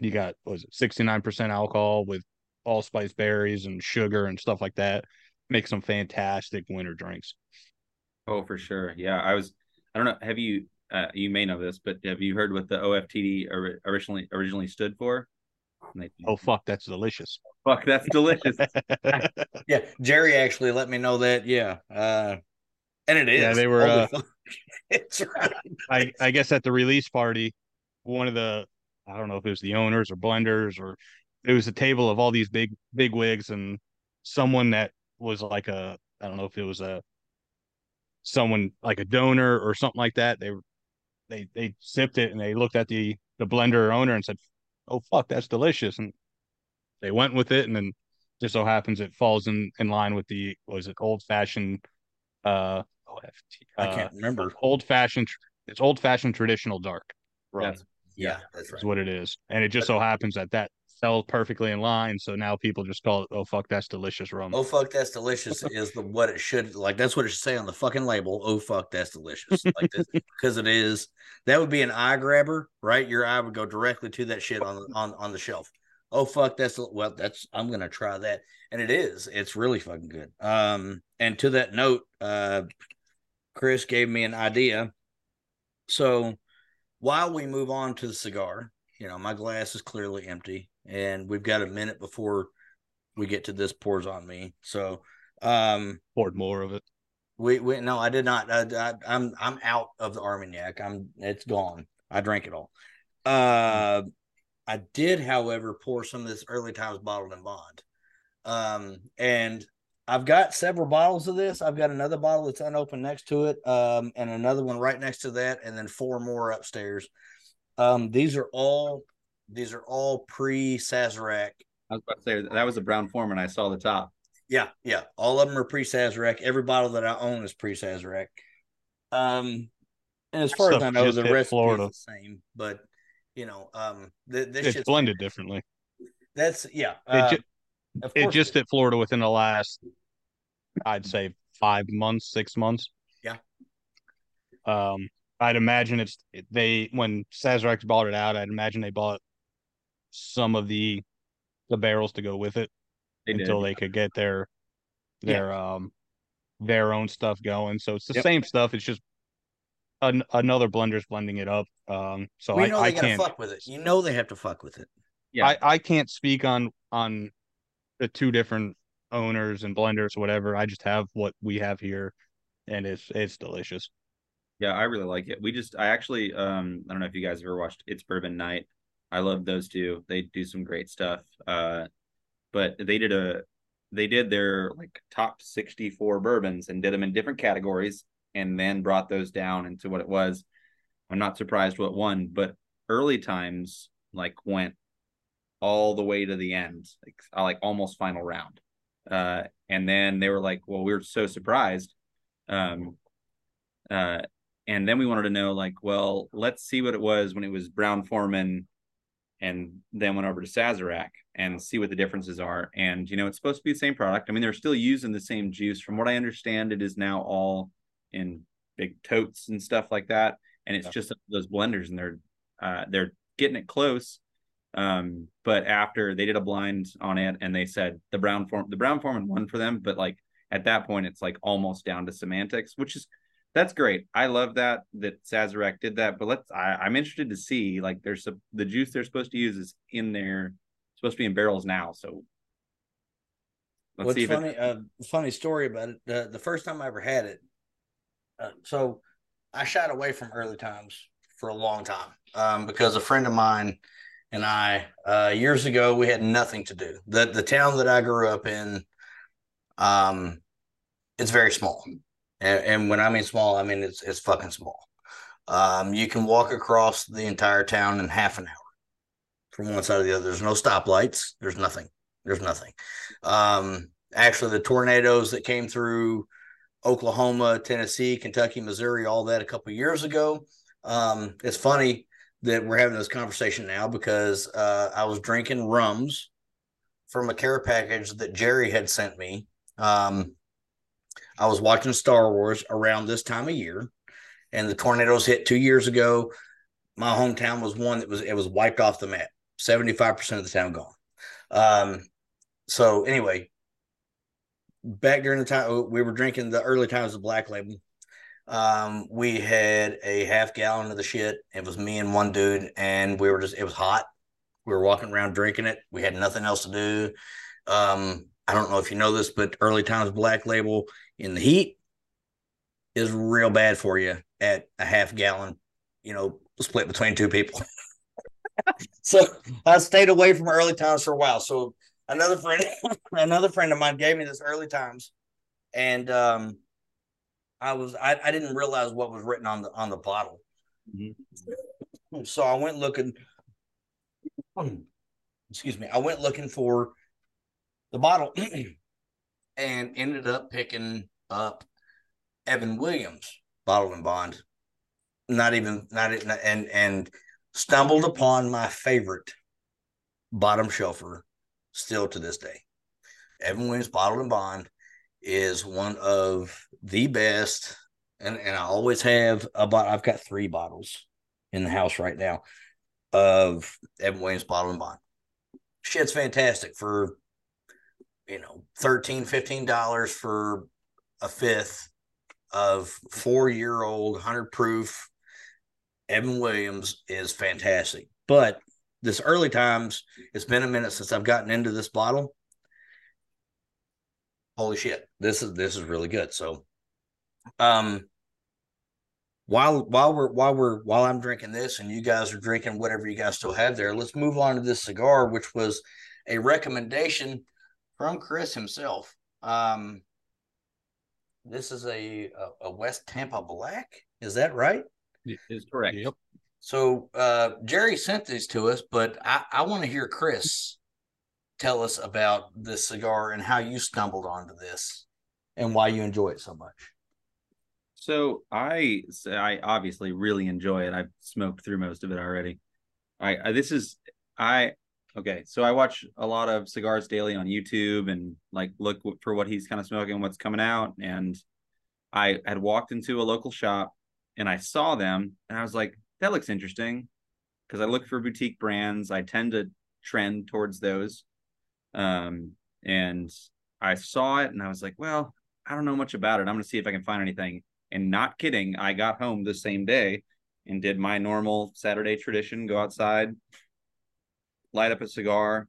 you got was it sixty nine percent alcohol with allspice berries and sugar and stuff like that. Make some fantastic winter drinks. Oh, for sure. Yeah, I was. I don't know. Have you uh, you may know this, but have you heard what the OFTD originally originally stood for? Oh fuck, that's delicious. Fuck, that's delicious. (laughs) yeah, Jerry actually let me know that. Yeah, uh, and it is. Yeah, they were. Uh, (laughs) it's right. I I guess at the release party, one of the I don't know if it was the owners or blenders or it was a table of all these big big wigs and someone that was like a I don't know if it was a someone like a donor or something like that. They they they sipped it and they looked at the the blender owner and said, "Oh fuck, that's delicious," and they went with it. And then just so happens it falls in in line with the was it old fashioned uh OFT, I can't uh, remember old fashioned it's old fashioned traditional dark. Right. Yeah, that's right. What it is, and it just so happens that that fell perfectly in line. So now people just call it, "Oh fuck, that's delicious rum." Oh fuck, that's delicious is the what it should like. That's what it should say on the fucking label. Oh fuck, that's delicious, like this because it is. That would be an eye grabber, right? Your eye would go directly to that shit on on on the shelf. Oh fuck, that's well, that's I'm gonna try that, and it is. It's really fucking good. Um, and to that note, uh, Chris gave me an idea. So while we move on to the cigar, you know, my glass is clearly empty and we've got a minute before we get to this pours on me. So um poured more of it. We we no, I did not. I, I, I'm I'm out of the Armagnac. I'm it's gone. I drank it all. Uh, I did, however, pour some of this early times bottled in bond. Um, and I've got several bottles of this. I've got another bottle that's unopened next to it, um, and another one right next to that, and then four more upstairs. Um, these are all these are all pre Sazerac. I was about to say that was a Brown-Forman. I saw the top. Yeah, yeah. All of them are pre Sazerac. Every bottle that I own is pre Sazerac. Um, and as far as I know, the rest Florida. is the same. But you know, um, th- this it's blended differently. That's yeah. Uh, it, ju- it just hit Florida within the last, I'd say, five months, six months. Yeah. Um, I'd imagine it's they when Sazerac bought it out. I'd imagine they bought some of the the barrels to go with it they until did. they could get their their yeah. um their own stuff going. So it's the yep. same stuff. It's just an, another blender's blending it up. Um, so we know I, they I can't fuck with it. You know they have to fuck with it. Yeah, I, I can't speak on on the two different owners and blenders, whatever. I just have what we have here, and it's it's delicious. Yeah, I really like it. We just I actually um I don't know if you guys ever watched It's Bourbon Night. I love those two. They do some great stuff. Uh, but they did a they did their like top 64 bourbons and did them in different categories and then brought those down into what it was. I'm not surprised what won, but early times like went all the way to the end, like like almost final round. Uh, and then they were like, "Well, we were so surprised." Um, uh, and then we wanted to know, like, well, let's see what it was when it was Brown-Forman, and then went over to Sazerac and see what the differences are. And you know, it's supposed to be the same product. I mean, they're still using the same juice. From what I understand, it is now all in big totes and stuff like that. And it's yeah. just those blenders, and they're uh, they're getting it close. Um, but after they did a blind on it, and they said the brown form, the Brown-Forman won for them. But like at that point, it's like almost down to semantics, which is that's great. I love that that Sazerac did that. But let's I, I'm interested to see like there's a, the juice they're supposed to use is in there, supposed to be in barrels now. So let's What's see. Funny, it... uh, funny story about it. The the first time I ever had it, uh, so I shied away from early times for a long time um, because a friend of mine and I uh, years ago we had nothing to do. the The town that I grew up in, um, it's very small, and, and when I mean small, I mean it's it's fucking small. Um, you can walk across the entire town in half an hour from one side to the other. There's no stoplights. There's nothing. There's nothing. Um, actually, the tornadoes that came through Oklahoma, Tennessee, Kentucky, Missouri, all that a couple years ago. Um, it's funny that we're having this conversation now because uh, I was drinking rums from a care package that Jerry had sent me. Um, I was watching Star Wars around this time of year, and the tornadoes hit two years ago. My hometown was one that was it was wiped off the map. Seventy five percent of the town gone. Um, so anyway, back during the time we were drinking the early times of Black Label, um, we had a half gallon of the shit. It was me and one dude, and we were just it was hot. We were walking around drinking it. We had nothing else to do. Um, I don't know if you know this, but early times Black Label in the heat is real bad for you at a half gallon, you know, split between two people. (laughs) so I stayed away from early times for a while. So another friend (laughs) another friend of mine gave me this early times and um i was i, I didn't realize what was written on the on the bottle mm-hmm. so i went looking (clears throat) excuse me i went looking for the bottle (clears throat) and ended up picking up evan williams bottle and bond not even not and and stumbled upon my favorite bottom shelfer still to this day. Evan Williams Bottled and Bond is one of the best, and, and I always have a bottle. I've got three bottles in the house right now of Evan Williams bottle and Bond. Shit's fantastic for you know 13 15 dollars for a fifth of four year old 100 proof evan williams is fantastic but this early times, it's been a minute since I've gotten into this bottle. Holy shit, this is this is really good. So, um, while while we're while we're while I'm drinking this and you guys are drinking whatever you guys still have there, let's move on to this cigar, which was a recommendation from Chris himself. Um, this is a, a, a West Tampa Black. Is that right? Is correct. Yep. So uh, Jerry sent these to us, but I, I want to hear Chris tell us about this cigar and how you stumbled onto this and why you enjoy it so much. So I I obviously really enjoy it. I've smoked through most of it already. I, I this is I okay. So I watch a lot of cigars daily on YouTube and like look for what he's kind of smoking, what's coming out. And I had walked into a local shop and I saw them and I was like, that looks interesting because I look for boutique brands. I tend to trend towards those. Um, and I saw it and I was like, well, I don't know much about it. I'm going to see if I can find anything. And not kidding, I got home the same day and did my normal Saturday tradition go outside, light up a cigar,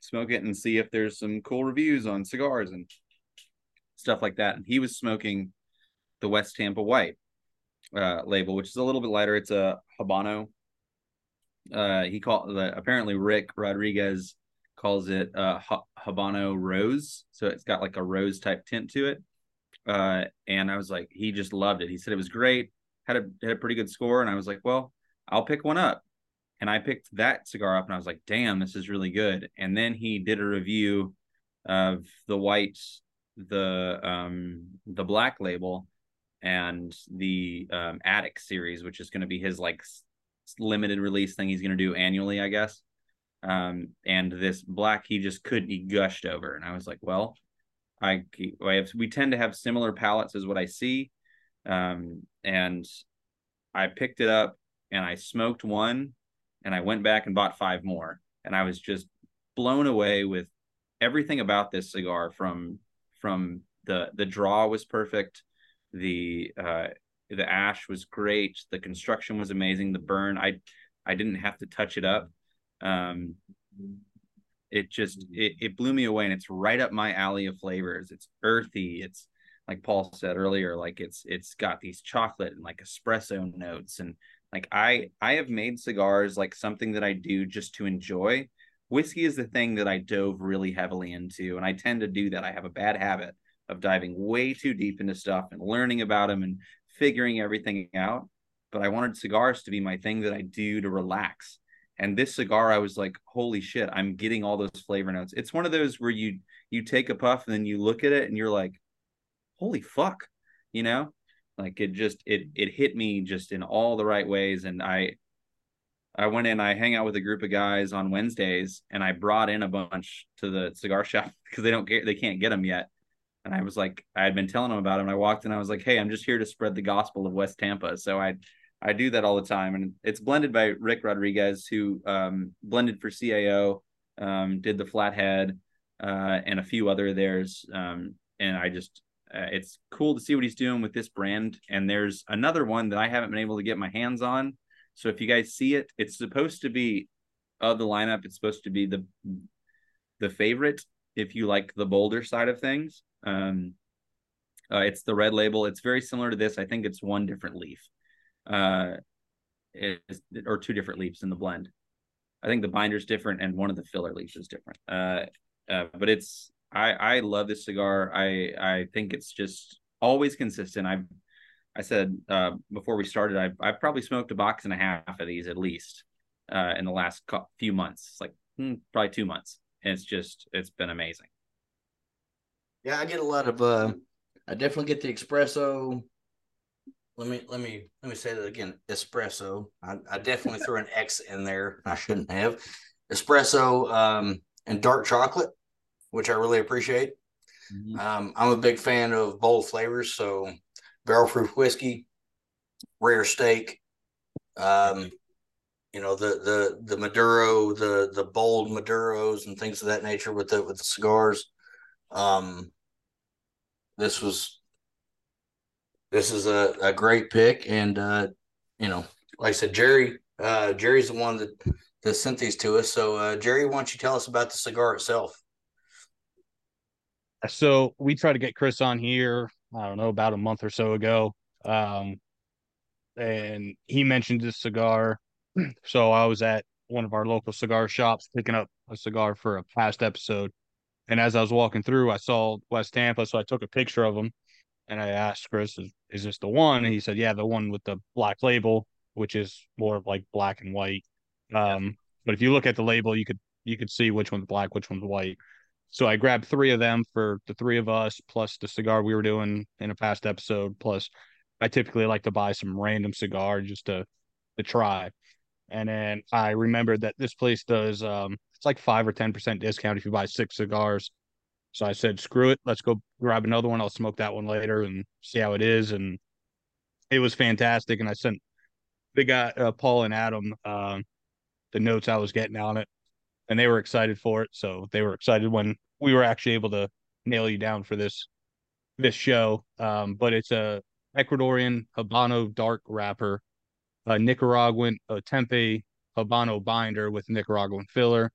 smoke it, and see if there's some cool reviews on cigars and stuff like that. And he was smoking the West Tampa White uh, label, which is a little bit lighter. It's a Habano. Uh, he called the apparently Rick Rodriguez calls it uh, Habano Rose, so it's got like a rose type tint to it. Uh, and I was like, he just loved it. He said it was great, had a had a pretty good score, and I was like, well, I'll pick one up. And I picked that cigar up, and I was like, damn, this is really good. And then he did a review of the white, the um the black label, and the um, Attic series, which is going to be his like limited release thing he's going to do annually, I guess. Um, and this black he just couldn't, he gushed over, and I was like, well, I, I have, we tend to have similar palettes as what I see, um, and I picked it up and I smoked one, and I went back and bought five more, and I was just blown away with everything about this cigar from from the the draw was perfect the uh, the ash was great. The construction was amazing. The burn, I I didn't have to touch it up. Um, it just it, it blew me away, and it's right up my alley of flavors. It's earthy. It's like Paul said earlier, like it's it's got these chocolate and like espresso notes, and like I I have made cigars like something that I do just to enjoy. Whiskey is the thing that I dove really heavily into, and I tend to do that. I have a bad habit of diving way too deep into stuff and learning about them and figuring everything out. But I wanted cigars to be my thing that I do to relax. And this cigar, I was like, holy shit, I'm getting all those flavor notes. It's one of those where you you take a puff and then you look at it and you're like, holy fuck, you know? Like it just it it hit me just in all the right ways. And I I went in, I hang out with a group of guys on Wednesdays, and I brought in a bunch to the cigar (laughs) shop because they don't get they can't get them yet. And I was like, I had been telling them about him. I walked in, I was like, hey, I'm just here to spread the gospel of West Tampa. So I I do that all the time. And it's blended by Rick Rodriguez, who um, blended for CAO, um, did the flathead, uh, and a few other theirs. Um, and I just uh, it's cool to see what he's doing with this brand. And there's another one that I haven't been able to get my hands on. So if you guys see it, it's supposed to be of the lineup. It's supposed to be the the favorite if you like the bolder side of things. Um, uh, it's the red label. It's very similar to this. I think it's one different leaf, uh, is or two different leaves in the blend. I think the binder's different and one of the filler leaves is different. Uh, uh, but it's I I love this cigar. I I think it's just always consistent. I've I said uh, before we started, I've I've probably smoked a box and a half of these at least uh, in the last few months. It's like hmm, probably two months, and it's just it's been amazing. Yeah, I get a lot of uh I definitely get the espresso. Let me let me let me say that again. Espresso. I, I definitely threw an X in there. I shouldn't have. Espresso um and dark chocolate, which I really appreciate. Mm-hmm. Um, I'm a big fan of bold flavors, so barrel proof whiskey, rare steak, um, you know, the the the Maduro, the the bold Maduros and things of that nature with the with the cigars. Um, this was this is a, a great pick, and uh, you know, like I said, Jerry, uh, Jerry's the one that that sent these to us. So, uh, Jerry, why don't you tell us about the cigar itself? So we tried to get Chris on here. I don't know about a month or so ago, um, and he mentioned this cigar. So I was at one of our local cigar shops picking up a cigar for a past episode, And as I was walking through, I saw West Tampa, so I took a picture of them, and I asked Chris, "Is, is this the one?" And he said, "Yeah, the one with the black label, which is more of like black and white." Um, but if you look at the label, you could you could see which one's black, which one's white. So I grabbed three of them for the three of us, plus the cigar we were doing in a past episode. Plus, I typically like to buy some random cigar just to to try. And then I remembered that this place does um it's like five or ten percent discount if you buy six cigars. So I said, screw it, let's go grab another one. I'll smoke that one later and see how it is. And it was fantastic. And I sent the guy uh, Paul and Adam uh, the notes I was getting on it, and they were excited for it. So they were excited when we were actually able to nail you down for this this show. Um, but it's a Ecuadorian Habano dark wrapper a Nicaraguan a Tempe Habano binder with Nicaraguan filler.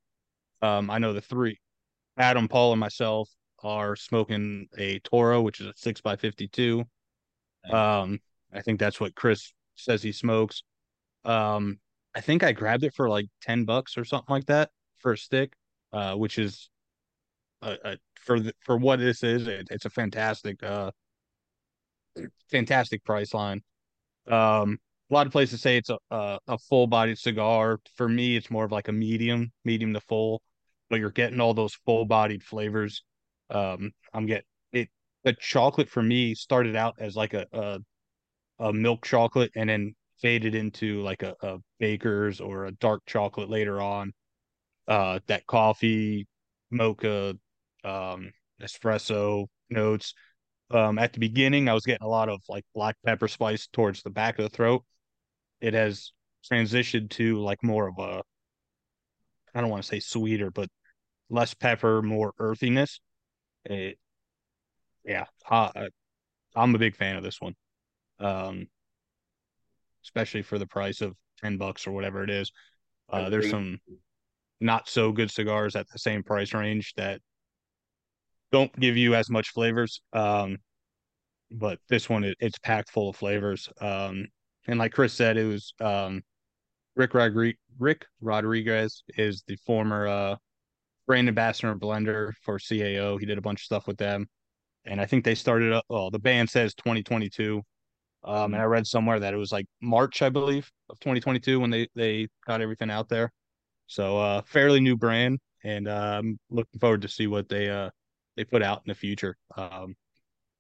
Um, I know the three, Adam, Paul, and myself are smoking a Toro, which is a six by fifty-two. Um, I think that's what Chris says he smokes. Um, I think I grabbed it for like ten bucks or something like that for a stick, uh, which is a, for the, for what this is, it, it's a fantastic, uh, fantastic price line. Um, a lot of places say it's a a, a full bodied cigar. For me, it's more of like a medium, medium to full, but you're getting all those full bodied flavors. Um, I'm getting it. The chocolate for me started out as like a a, a milk chocolate, and then faded into like a, a baker's or a dark chocolate later on. Uh, that coffee, mocha, um, espresso notes. Um, at the beginning, I was getting a lot of like black pepper spice towards the back of the throat it has transitioned to like more of a I don't want to say sweeter, but less pepper, more earthiness. It, yeah, I, I'm a big fan of this one, um, especially for the price of ten bucks or whatever it is. Uh, there's some not so good cigars at the same price range that don't give you as much flavors. Um, but this one, it, it's packed full of flavors. Um, and like Chris said, it was um, Rick Rodriguez. Rick Rodriguez is the former uh, brand ambassador blender for CAO. He did a bunch of stuff with them, and I think they started up. Well, the band says 2022, um, and I read somewhere that it was like March, I believe, of 2022 when they they got everything out there. So uh, fairly new brand, and uh, I'm looking forward to see what they uh they put out in the future. Um,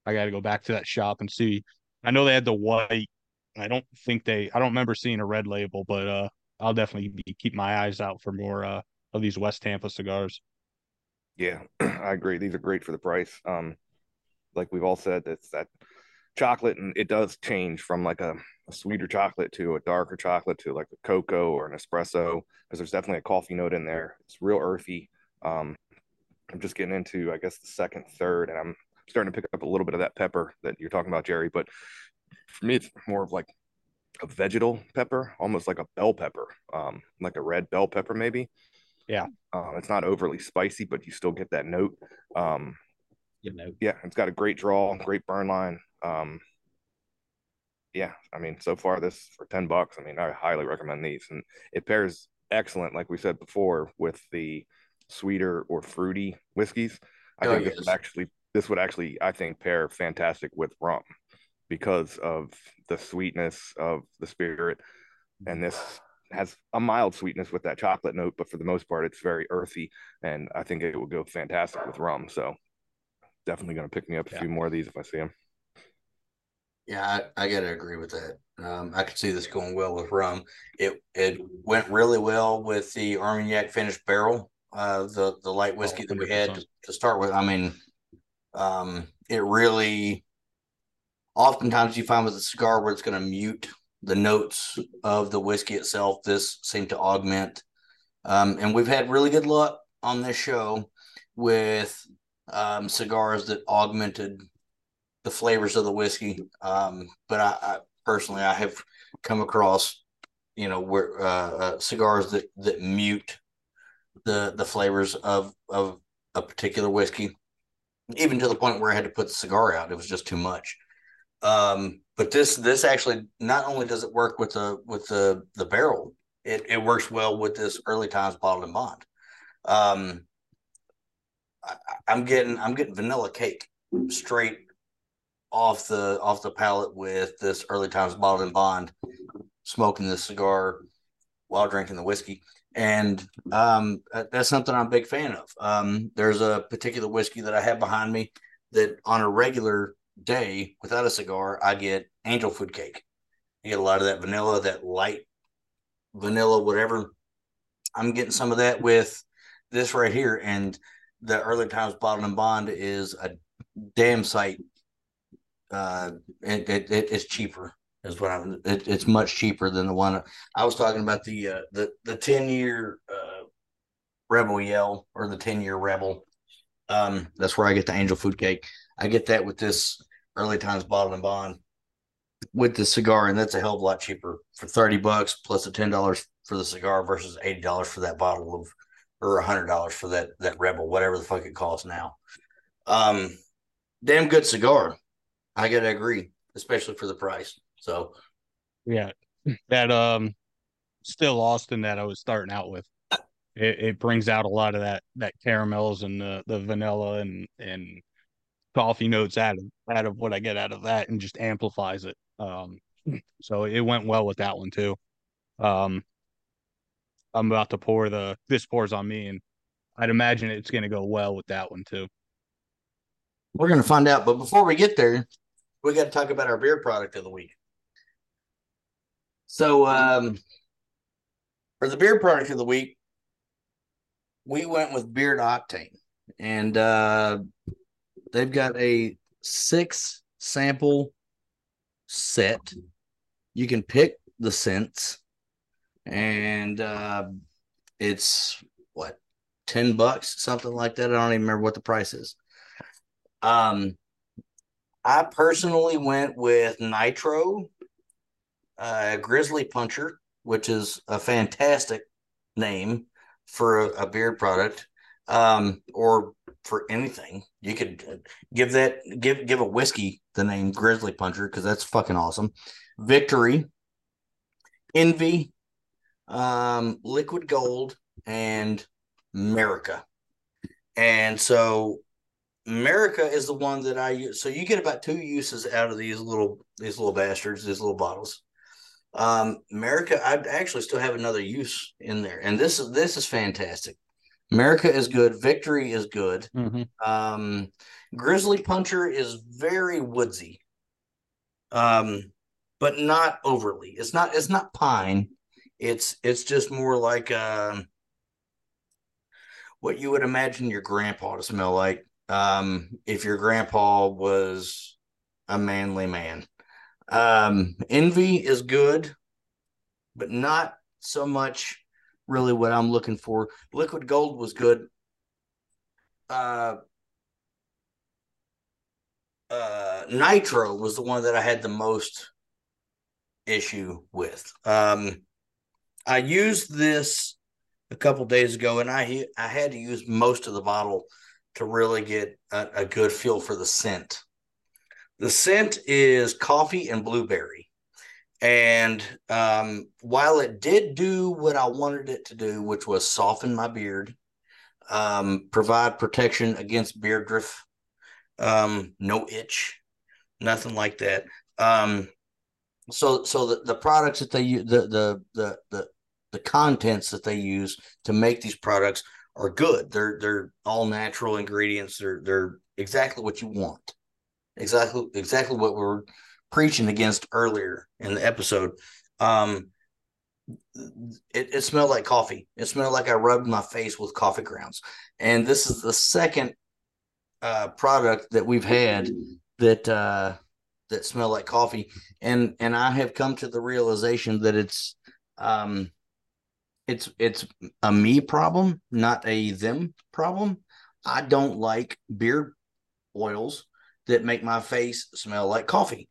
I got to go back to that shop and see. I know they had the white I don't think they. I don't remember seeing a red label, but uh, I'll definitely be, keep my eyes out for more uh, of these West Tampa cigars. Yeah, (clears throat) I agree. These are great for the price. Um, like we've all said, it's that chocolate, and it does change from like a, a sweeter chocolate to a darker chocolate to like a cocoa or an espresso because there's definitely a coffee note in there. It's real earthy. Um, I'm just getting into, I guess, the second, third, and I'm starting to pick up a little bit of that pepper that you're talking about, Jerry. But for me, it's more of like a vegetal pepper, almost like a bell pepper, um, like a red bell pepper, maybe. Yeah. Uh, it's not overly spicy, but you still get that note. Um, Yeah, it's got a great draw, great burn line. Um, yeah, I mean, so far this for ten bucks. I mean, I highly recommend these, and it pairs excellent, like we said before, with the sweeter or fruity whiskeys. I oh, think yes. this would actually, this would actually, I think, pair fantastic with rum because of the sweetness of the spirit. And this has a mild sweetness with that chocolate note, but for the most part, it's very earthy. And I think it will go fantastic with rum. So definitely going to pick me up a yeah. few more of these if I see them. Yeah, I, I got to agree with that. Um, I could see this going well with rum. It it went really well with the Armagnac finished barrel, uh, the the light whiskey oh, that we had to, to, start with. I mean, um, it really oftentimes you find with a cigar where it's going to mute the notes of the whiskey itself. This seemed to augment. Um, and we've had really good luck on this show with um, cigars that augmented the flavors of the whiskey. Um, but I, I, personally, I have come across, you know, where uh, uh, cigars that that mute the the flavors of of a particular whiskey, even to the point where I had to put the cigar out. It was just too much. Um, but this this actually not only does it work with the with the the barrel, it, it works well with this early times bottled and bond. Um, I, I'm getting I'm getting vanilla cake straight off the off the palate with this early times bottled and bond, smoking this cigar while drinking the whiskey. And um, that's something I'm a big fan of. Um, there's a particular whiskey that I have behind me that on a regular day without a cigar, I get angel food cake. You get a lot of that vanilla, that light vanilla, whatever. I'm getting some of that with this right here. And the early times bottled and bond is a damn sight. Uh, it, it, it it's cheaper is what I'm. It, it's much cheaper than the one I was talking about. The uh, the the ten year uh, Rebel Yell or the ten year Rebel. Um, that's where I get the Angel Food Cake. I get that with this early times bottle and bond with the cigar, and that's a hell of a lot cheaper for thirty bucks plus the ten dollars for the cigar versus eighty dollars for that bottle of or hundred dollars for that that Rebel, whatever the fuck it costs now. Um, damn good cigar. I gotta agree, especially for the price. So, yeah, that um, still Austin that I was starting out with. It, it brings out a lot of that that caramels and the the vanilla and and coffee notes out of out of what I get out of that and just amplifies it. Um, so it went well with that one too. Um, I'm about to pour the this pours on me, and I'd imagine it's going to go well with that one too. We're going to find out, but before we get there, we got to talk about our beer product of the week. So, um, for the beer product of the week, we went with Beard Octane, and uh, they've got a six sample set. You can pick the scents, and uh, it's what ten bucks, something like that. I don't even remember what the price is. Um, I personally went with Nitro, uh, Grizzly Puncher, which is a fantastic name for a, a beard product, um, or for anything. You could give that give give a whiskey the name Grizzly Puncher because that's fucking awesome. Victory, Envy, um, Liquid Gold, and America. And so America is the one that I use. So you get about two uses out of these little these little bastards, these little bottles. Um, America, I actually still have another use in there, and this is this is fantastic. America is good. Victory is good. Mm-hmm. Um, Grizzly Puncher is very woodsy, um, but not overly. It's not. It's not pine. It's it's just more like uh, what you would imagine your grandpa to smell like um, if your grandpa was a manly man. Um, envy is good, but not so much really what I'm looking for. Liquid gold was good. Uh, uh, nitro was the one that I had the most issue with. Um, I used this a couple days ago, and I I had to use most of the bottle to really get a, a good feel for the scent. The scent is coffee and blueberry. And um, while it did do what I wanted it to do, which was soften my beard, um, provide protection against beard drift, um, no itch, nothing like that. Um, so, so the, the products that they use, the, the the the the contents that they use to make these products are good. They're they're all natural ingredients. They're they're exactly what you want. Exactly exactly what we are preaching against earlier in the episode. Um, it, it smelled like coffee. It smelled like I rubbed my face with coffee grounds. And this is the second uh, product that we've had that uh, that smell like coffee. And and I have come to the realization that it's um, it's it's a me problem, not a them problem. I don't like beard oils that make my face smell like coffee.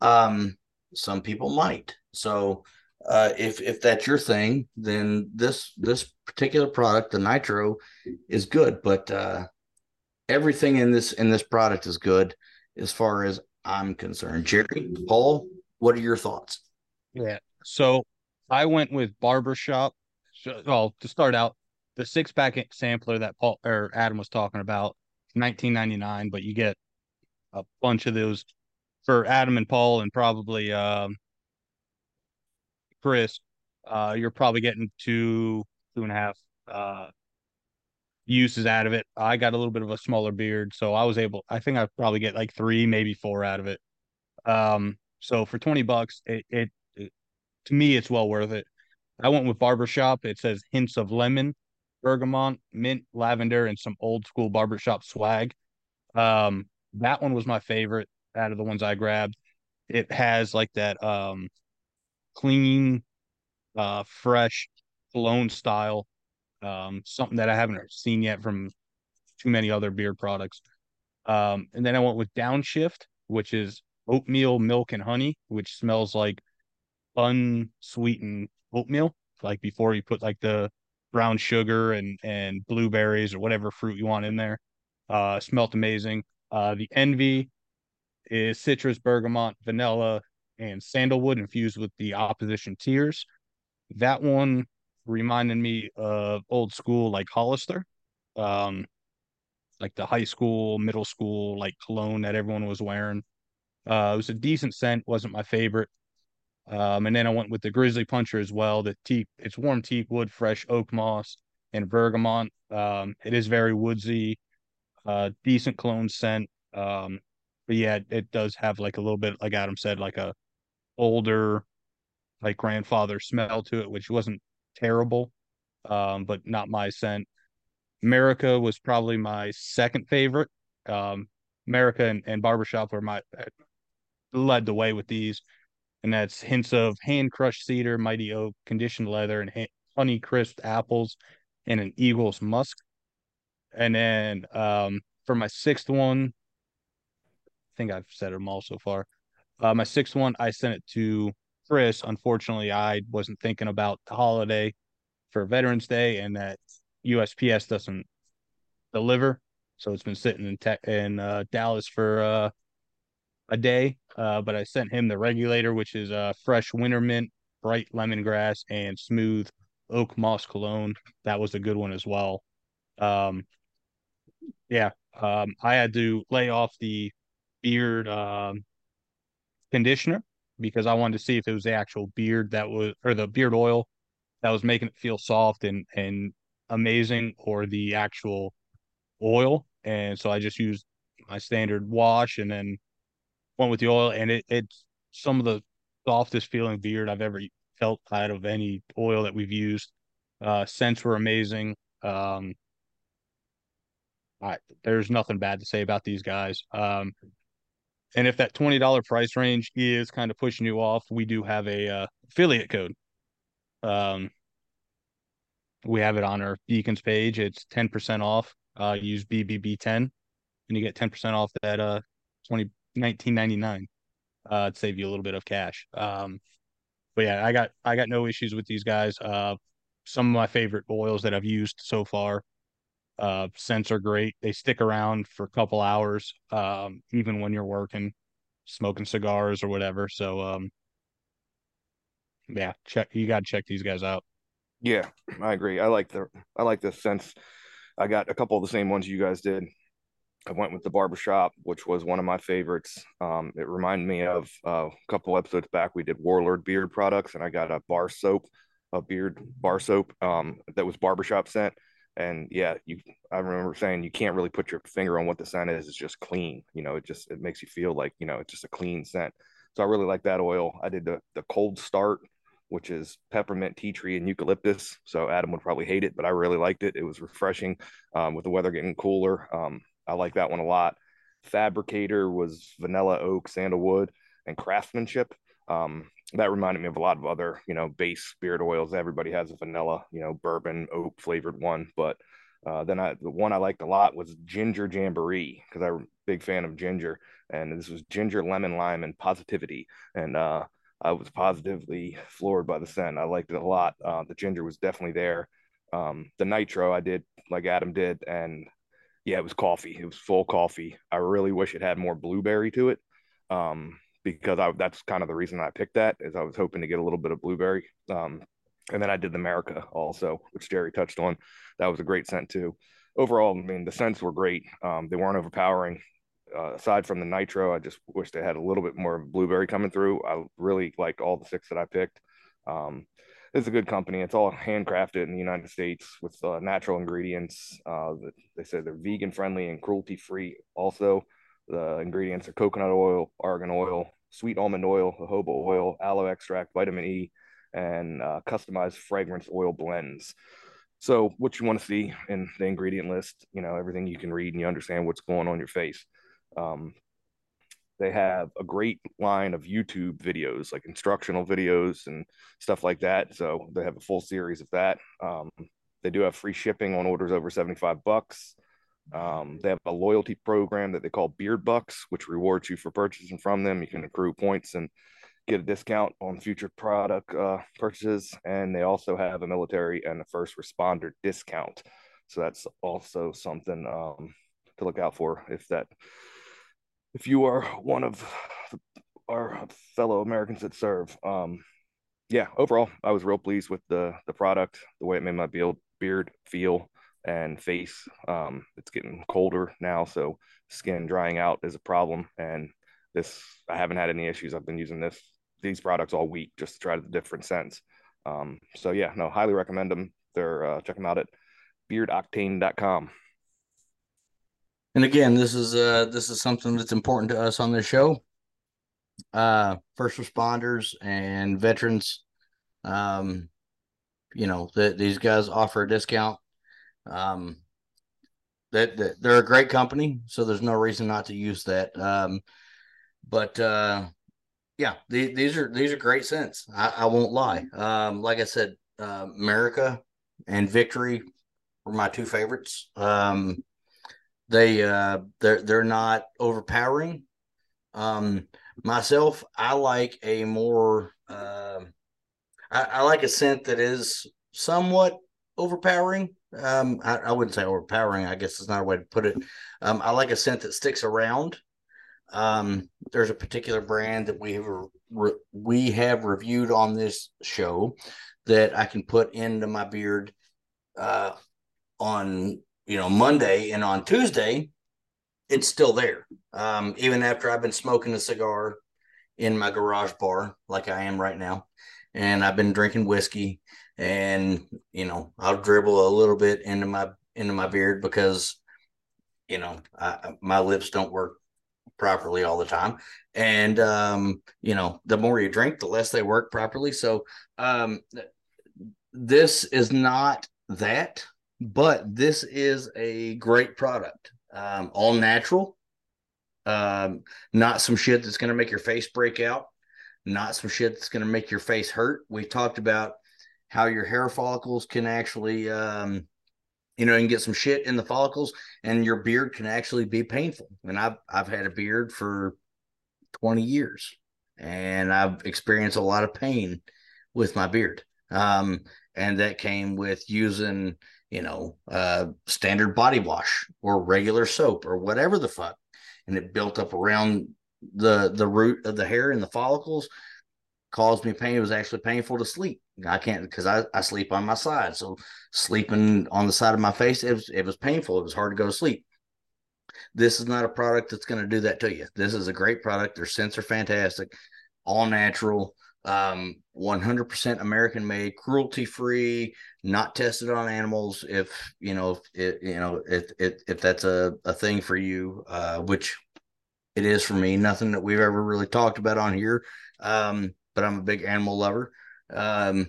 Um, some people might. So uh, if if that's your thing, then this this particular product, the nitro, is good. But uh, everything in this in this product is good as far as I'm concerned. Jerry, Paul, what are your thoughts? Yeah. So I went with barbershop. Well, to start out, the six pack sampler that Paul or Adam was talking about, 1999, but you get a bunch of those for Adam and Paul and probably um, Chris. Uh, you're probably getting two, two and a half uh, uses out of it. I got a little bit of a smaller beard, so I was able. I think I probably get like three, maybe four out of it. Um, so for twenty bucks, it, it, it to me it's well worth it. I went with barbershop. It says hints of lemon, bergamot, mint, lavender, and some old school barbershop swag. Um, that one was my favorite out of the ones I grabbed. It has like that um clean, uh, fresh, cologne style um, something that I haven't seen yet from too many other beard products. Um, and then I went with Downshift, which is oatmeal, milk, and honey, which smells like unsweetened oatmeal. Like before you put like the brown sugar and and blueberries or whatever fruit you want in there. Uh, smelled amazing. Uh, the Envy is citrus, bergamot, vanilla, and sandalwood infused with the opposition tears. That one reminded me of old school like Hollister, um, like the high school, middle school like cologne that everyone was wearing. Uh, it was a decent scent, wasn't my favorite. Um, and then I went with the Grizzly Puncher as well. The teak, it's warm teak wood, fresh oak moss, and bergamot. Um, it is very woodsy, uh, decent cologne scent. Um, but yeah, it, does have like a little bit, like Adam said, like a older, like grandfather smell to it, which wasn't terrible, um, but not my scent. America was probably my second favorite. Um, America and, and Barbershop were my led the way with these, and that's hints of hand crushed cedar, mighty oak, conditioned leather, and honey crisp apples, and an eagle's musk. And then um, for my sixth one, think I've said them all so far. Uh, my sixth one, I sent it to Chris, unfortunately, I wasn't thinking about the holiday for Veterans Day and that USPS doesn't deliver. So it's been sitting in in uh, Dallas for uh, a day. Uh, but I sent him the regulator, which is uh, fresh winter mint, bright lemongrass, and smooth oak moss cologne. That was a good one as well. Um, yeah, um, I had to lay off the beard um, conditioner because I wanted to see if it was the actual beard that was or the beard oil that was making it feel soft and and amazing or the actual oil. And so I just used my standard wash and then went with the oil and it it's some of the softest feeling beard I've ever felt out of any oil that we've used. Uh scents were amazing. Um I, there's nothing bad to say about these guys. Um, and if that $20 price range is kind of pushing you off, we do have a uh, affiliate code. Um, we have it on our Beacons page. It's 10% off. Uh, use BBB10 and you get 10% off that uh 20 1999 uh save you a little bit of cash. Um, but yeah, I got I got no issues with these guys. Uh, some of my favorite oils that I've used so far. Uh, scents are great. They stick around for a couple hours, um, even when you're working, smoking cigars or whatever. So, um, yeah, check. You got to check these guys out. Yeah, I agree. I like the I like the scents. I got a couple of the same ones you guys did. I went with the barbershop, which was one of my favorites. Um, it reminded me of uh, a couple episodes back. We did Warlord beard products, and I got a bar soap, a beard bar soap um, that was barbershop scent and yeah you i remember saying you can't really put your finger on what the scent is it's just clean you know it just it makes you feel like you know it's just a clean scent. So i really like that oil. I did the the cold start which is peppermint tea tree and eucalyptus. So adam would probably hate it but i really liked it. It was refreshing um, with the weather getting cooler. Um, i like that one a lot. Fabricator was vanilla oak sandalwood and craftsmanship. Um, that reminded me of a lot of other, you know, base spirit oils. Everybody has a vanilla, you know, bourbon oak flavored one, but uh, then I the one I liked a lot was ginger jamboree because I'm a big fan of ginger, and this was ginger lemon lime and positivity, and uh, I was positively floored by the scent. I liked it a lot. Uh, the ginger was definitely there. Um, the nitro I did like Adam did, and yeah, it was coffee. It was full coffee. I really wish it had more blueberry to it. Um, because I, that's kind of the reason I picked that is I was hoping to get a little bit of blueberry. Um, and then I did the America also, which Jerry touched on. That was a great scent too. Overall, I mean, the scents were great. Um, they weren't overpowering. Uh, aside from the nitro, I just wish they had a little bit more blueberry coming through. I really liked all the six that I picked. Um, it's a good company. It's all handcrafted in the United States with uh, natural ingredients. Uh, they said they're vegan friendly and cruelty free. Also, the ingredients are coconut oil, argan oil, sweet almond oil, jojoba oil, aloe extract, vitamin E, and uh, customized fragrance oil blends. So, what you want to see in the ingredient list, you know, everything you can read and you understand what's going on your face. Um, they have a great line of YouTube videos, like instructional videos and stuff like that. So they have a full series of that. Um, they do have free shipping on orders over 75 bucks. Um, they have a loyalty program that they call Beard Bucks, which rewards you for purchasing from them. You can accrue points and get a discount on future product uh, purchases. And they also have a military and a first responder discount. So that's also something um, to look out for if that if you are one of our fellow Americans that serve. Um, yeah, overall, I was real pleased with the the product, the way it made my beard beard feel and face. Um, it's getting colder now, so skin drying out is a problem. And this, I haven't had any issues. I've been using this these products all week just to try the different scents. Um, so yeah, no, highly recommend them. They're uh, check them out at beardoctane.com. And again, this is uh this is something that's important to us on this show. Uh first responders and veterans. Um, you know, that these guys offer a discount. Um that, that they're a great company, so there's no reason not to use that. Um, but uh yeah, the, these are these are great scents. I, I won't lie. Um, like I said, uh, America and Victory were my two favorites. Um, they uh they're they're not overpowering. Um myself, I like a more uh, I, I like a scent that is somewhat overpowering. Um, I, I, wouldn't say overpowering. I guess it's not a way to put it. Um, I like a scent that sticks around. Um, there's a particular brand that we have re- we have reviewed on this show that I can put into my beard uh, on you know, Monday and on Tuesday, it's still there. Um, even after I've been smoking a cigar in my garage bar, like I am right now, and I've been drinking whiskey, and you know, I'll dribble a little bit into my into my beard because, you know, I, my lips don't work properly all the time, and um, you know, the more you drink, the less they work properly. So, um, this is not that but this is a great product. Um, all natural, um, not some shit that's going to make your face break out, not some shit that's going to make your face hurt. We talked about how your hair follicles can actually, um, you know, and get some shit in the follicles, and your beard can actually be painful. And I've I've had a beard for twenty years, and I've experienced a lot of pain with my beard. Um, and that came with using you know, uh, standard body wash or regular soap or whatever the fuck, and it built up around the the root of the hair and the follicles, caused me pain. It was actually painful to sleep. I can't because I, I sleep on my side, so sleeping on the side of my face it was it was painful. It was hard to go to sleep. This is not a product that's going to do that to you. This is a great product. Their scents are fantastic, all natural um 100% american made cruelty free not tested on animals if you know if it, you know if, if if that's a, a thing for you uh which it is for me nothing that we've ever really talked about on here um but i'm a big animal lover um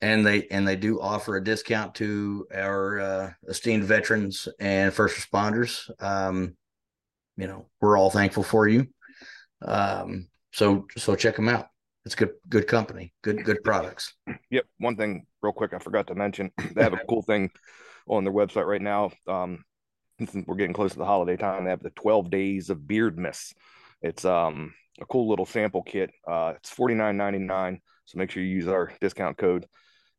and they and they do offer a discount to our uh, esteemed veterans and first responders. Um you know we're all thankful for you. Um so so check them out. It's good good company good good products. Yep. One thing real quick i forgot to mention (clears throat) they have a cool thing on their website right now. Um since we're getting close to the holiday time they have the 12 days of beard miss it's um a cool little sample kit. Uh it's 49.99 so make sure you use our discount code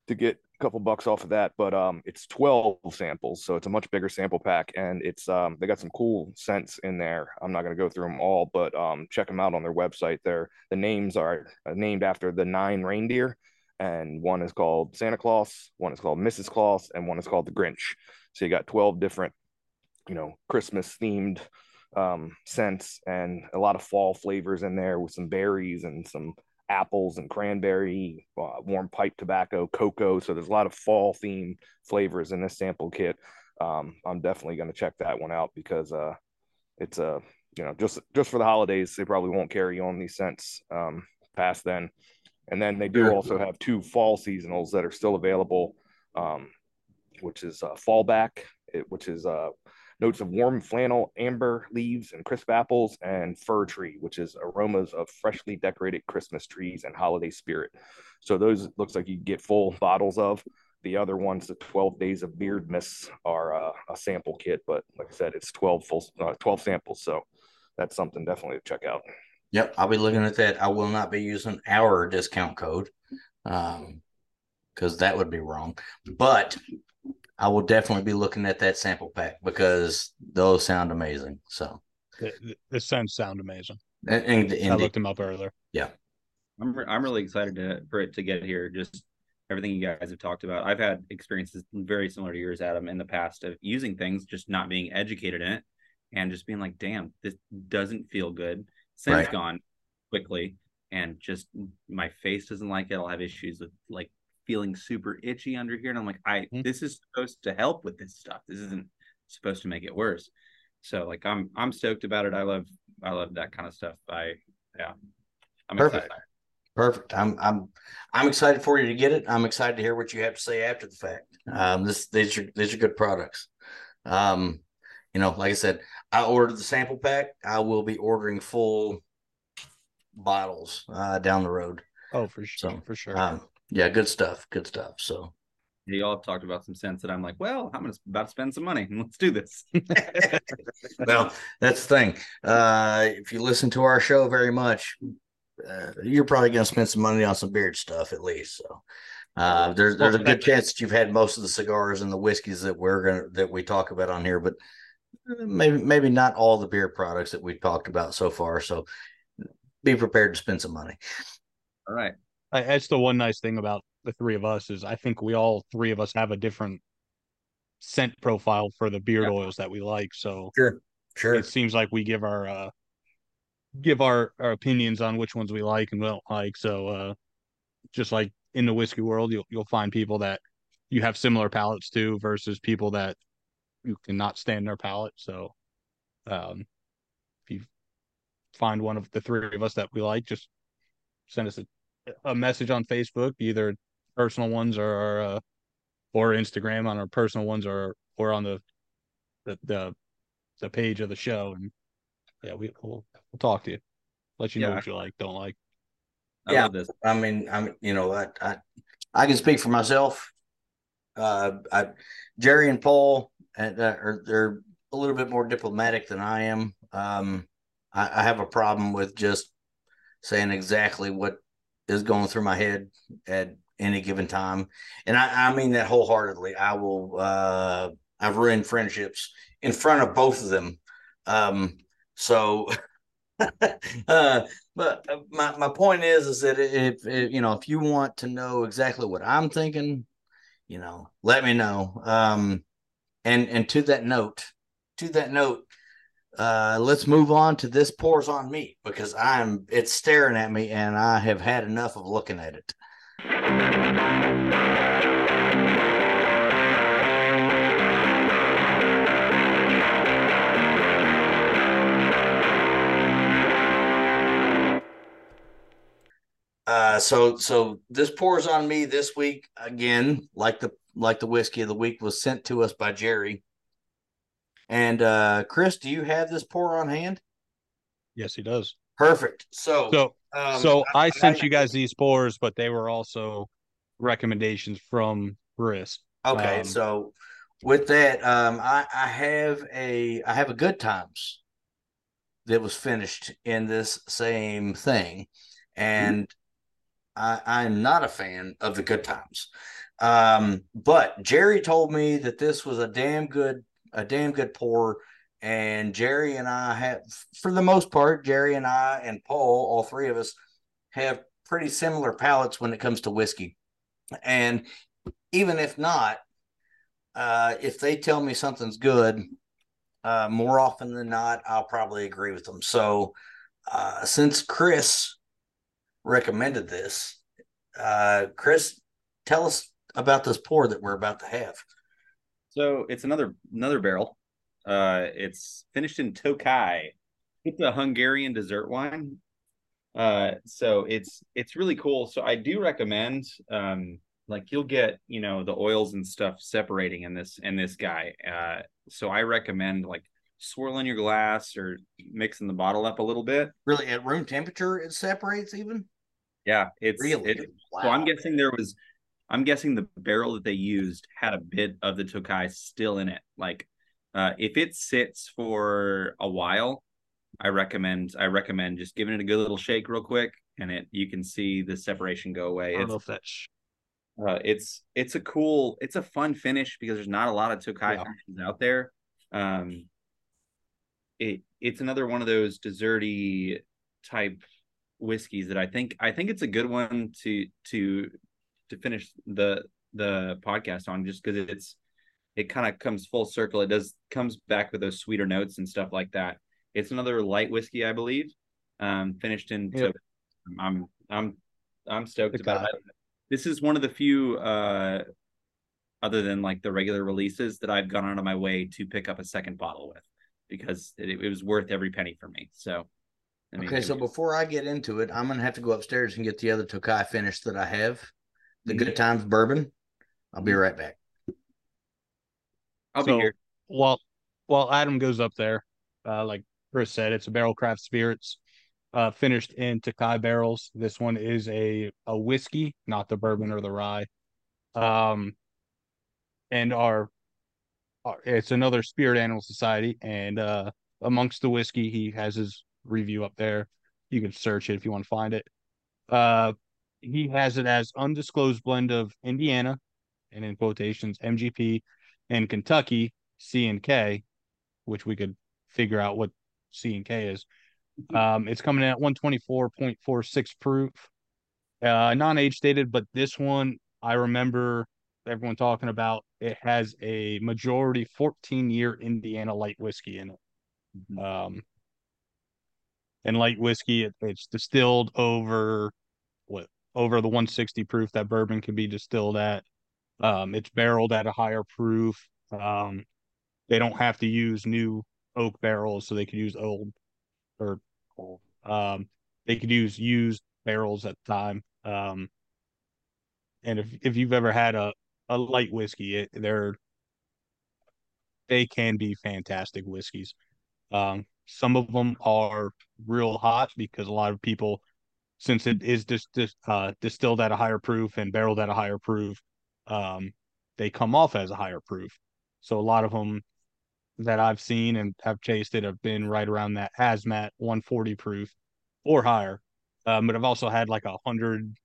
to get a couple bucks off of that, but um, it's 12 samples, so it's a much bigger sample pack, and it's um, they got some cool scents in there. I'm not going to go through them all, but um, check them out on their website. There, the names are uh, named after the nine reindeer, and one is called Santa Claus, one is called Mrs. Claus, and one is called the Grinch. So you got 12 different, you know, Christmas themed um, scents and a lot of fall flavors in there with some berries and some apples and cranberry, uh, warm pipe tobacco, cocoa. So there's a lot of fall themed flavors in this sample kit. Um, I'm definitely going to check that one out because uh, it's a uh, you know just just for the holidays they probably won't carry on these scents um, past then. And then they do also have two fall seasonals that are still available, um, which is uh, Fallback, it, which is uh, notes of warm flannel, amber leaves, and crisp apples, and fir tree, which is aromas of freshly decorated Christmas trees and holiday spirit. So those looks like you get full bottles of. The other ones, the 12 days of beard mists, are uh, a sample kit, but like I said, it's 12 full, uh, 12 samples. So that's something definitely to check out. Yep, I'll be looking at that. I will not be using our discount code, um, because that would be wrong. But I will definitely be looking at that sample pack because those sound amazing. So the, the scents sound amazing. And, and, and I looked them up earlier. Yeah, I'm re- I'm really excited to for it to get here. Just everything you guys have talked about. I've had experiences very similar to yours, Adam, in the past of using things, just not being educated in it, and just being like, "Damn, this doesn't feel good." Scent's right. gone quickly, and just my face doesn't like it. I'll have issues with like feeling super itchy under here and i'm like i mm-hmm. this is supposed to help with this stuff. This isn't supposed to make it worse. So like i'm i'm stoked about it. I love i love that kind of stuff. I yeah. I'm perfect excited. perfect. I'm i'm i'm excited for you to get it. I'm excited to hear what you have to say after the fact. Um this these are these are good products. Um you know like i said i ordered the sample pack. I will be ordering full bottles uh down the road. Oh for sure so, for sure. um, yeah, good stuff. Good stuff. So y'all have talked about some sense that I'm like, well, I'm about to spend some money. And (laughs) let's do this. (laughs) well, that's the thing. Uh, if you listen to our show very much, uh, you're probably going to spend some money on some beard stuff at least. So uh, there's there's a good chance that you've had most of the cigars and the whiskeys that we're gonna that we talk about on here, but maybe maybe not all the beer products that we've talked about so far. So be prepared to spend some money. All right that's the one nice thing about the three of us is I think we all three of us have a different scent profile for the beard yeah. oils that we like. So sure, sure. It seems like we give our uh give our, our opinions on which ones we like and don't like. So uh just like in the whiskey world, you'll you'll find people that you have similar palates to versus people that you cannot stand their palate. So um if you find one of the three of us that we like, just send us a a message on Facebook, either personal ones or uh, or Instagram on our personal ones or or on the the the, the page of the show, and yeah, we will we'll talk to you, let you yeah. know what you like, don't like. I yeah, I mean, I'm you know, I, I I can speak for myself. Uh, I, Jerry and Paul and, uh, are they're a little bit more diplomatic than I am. Um, I, I have a problem with just saying exactly what is going through my head at any given time. And I, I mean that wholeheartedly. I will uh I've ruined friendships in front of both of them. Um so (laughs) uh but uh, my, my point is is that if, if you know if you want to know exactly what I'm thinking, you know, let me know. Um and and to that note, to that note, uh, let's move on to this pours on me because I'm it's staring at me and I have had enough of looking at it. Uh, so so this pours on me this week again, like the like the whiskey of the week was sent to us by Jerry. And uh, Chris, do you have this pour on hand? Yes, he does. Perfect. So, so, um, so I, I sent I, you guys these pours, but they were also recommendations from Chris. Okay, um, so with that, um, I, I have a I have a good times that was finished in this same thing, and I I'm not a fan of the good times. Um, but Jerry told me that this was a damn good a damn good pour. And Jerry and I have, for the most part, Jerry and I and Paul, all three of us, have pretty similar palates when it comes to whiskey. And even if not, uh, if they tell me something's good, uh, more often than not, I'll probably agree with them. So, uh, since Chris recommended this, uh, Chris, tell us about this pour that we're about to have. So it's another another Barrell. Uh, it's finished in Tokai. It's a Hungarian dessert wine. Uh, so it's it's really cool. So I do recommend um, like you'll get you know the oils and stuff separating in this in this guy. Uh, so I recommend like swirling your glass or mixing the bottle up a little bit. Really, at room temperature, it separates even. Yeah, it's really. It, wow. So I'm guessing there was. I'm guessing the barrel that they used had a bit of the Tokai still in it. Like, uh, if it sits for a while, I recommend I recommend just giving it a good little shake real quick, and it you can see the separation go away. I it's, uh, it's it's a cool, it's a fun finish because there's not a lot of Tokai yeah. finishes out there. Um, it it's another one of those desserty type whiskeys that I think I think it's a good one to to to finish the the podcast on just because it's it kind of comes full circle. It does comes back with those sweeter notes and stuff like that. It's another light whiskey, I believe. Um, finished in. Yep. I'm I'm I'm stoked about it this is one of the few uh other than like the regular releases that I've gone out of my way to pick up a second bottle with because it, it was worth every penny for me. So I mean, okay, so before I get into it, I'm gonna have to go upstairs and get the other Tokai finish that I have, the. Good Times bourbon. I'll be mm-hmm. right back. I'll so, be here. While while Adam goes up there, uh, like Chris said, it's a Barrell Craft Spirits uh, finished in Tokai barrels. This one is a a whiskey, not the bourbon or the rye. Um, and our, our it's another Spirit Animal Society, and uh, amongst the whiskey, he has his review up there. You can search it if you want to find it. Uh, he has it as undisclosed blend of Indiana, and in quotations MGP, and Kentucky C and K, which we could figure out what C and K is. Um, it's coming in at 124.46 proof, uh, non age stated, but this one I remember everyone talking about. It has a majority 14 year Indiana light whiskey in it. Mm-hmm. Um, and light whiskey, it, it's distilled over what over the 160 proof that bourbon can be distilled at. Um, it's barreled at a higher proof. Um, they don't have to use new oak barrels, so they could use old or um, they could use used barrels at the time. Um, and if if you've ever had a a light whiskey, it, they're they can be fantastic whiskeys. Um, some of them are real hot because a lot of people, since it is just uh, distilled at a higher proof and barreled at a higher proof, um, they come off as a higher proof. So a lot of them that I've seen and have chased it have been right around that hazmat 140 proof or higher. Um, but I've also had like a hundred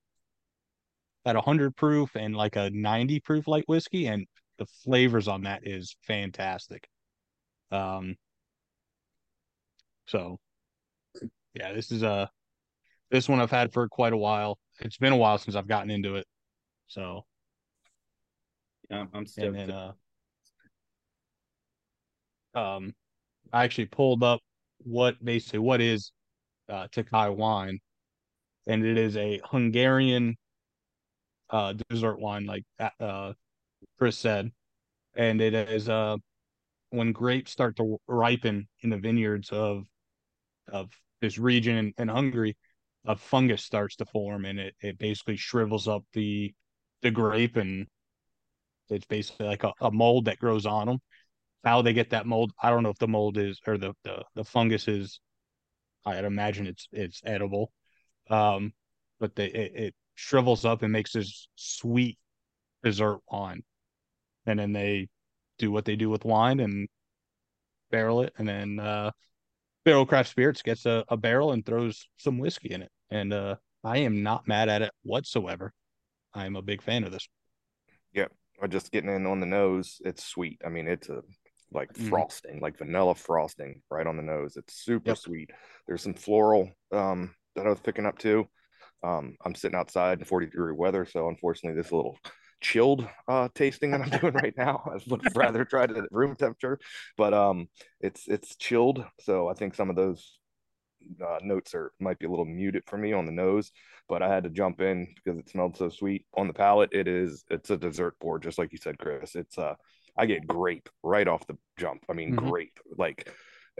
at a hundred proof and like a 90 proof light whiskey, and the flavors on that is fantastic. Um, so yeah, this is a this one I've had for quite a while. It's been a while since I've gotten into it, so yeah, I'm stoked. And then, uh, um, I actually pulled up what basically what is uh, Tokai wine, and it is a Hungarian uh, dessert wine, like uh, Chris said, and it is uh, when grapes start to ripen in the vineyards of of this region in, in Hungary, a fungus starts to form, and it it basically shrivels up the the grape, and it's basically like a, a mold that grows on them how they get that mold. I don't know if the mold is or the the, the fungus is. I'd imagine it's it's edible, um, but they it, it shrivels up and makes this sweet dessert wine, and then they do what they do with wine and barrel it, and then uh, Barrell Craft Spirits gets a, a barrel and throws some whiskey in it, and uh, I am not mad at it whatsoever. I am a big fan of this. Yep, yeah, just getting in on the nose. It's sweet. I mean, it's a like mm. frosting, like vanilla frosting right on the nose. It's super yep. sweet. There's some floral um, that I was picking up too. Um, I'm sitting outside in 40 degree weather, so unfortunately, this little chilled uh, tasting that I'm doing right now. (laughs) I would (laughs) rather try it at room temperature, but um, it's it's chilled, so I think some of those uh, notes are might be a little muted for me on the nose. But I had to jump in because it smelled so sweet on the palate. It is it's a dessert board, just like you said, Chris. It's uh I get grape right off the jump. I mean mm-hmm. grape, like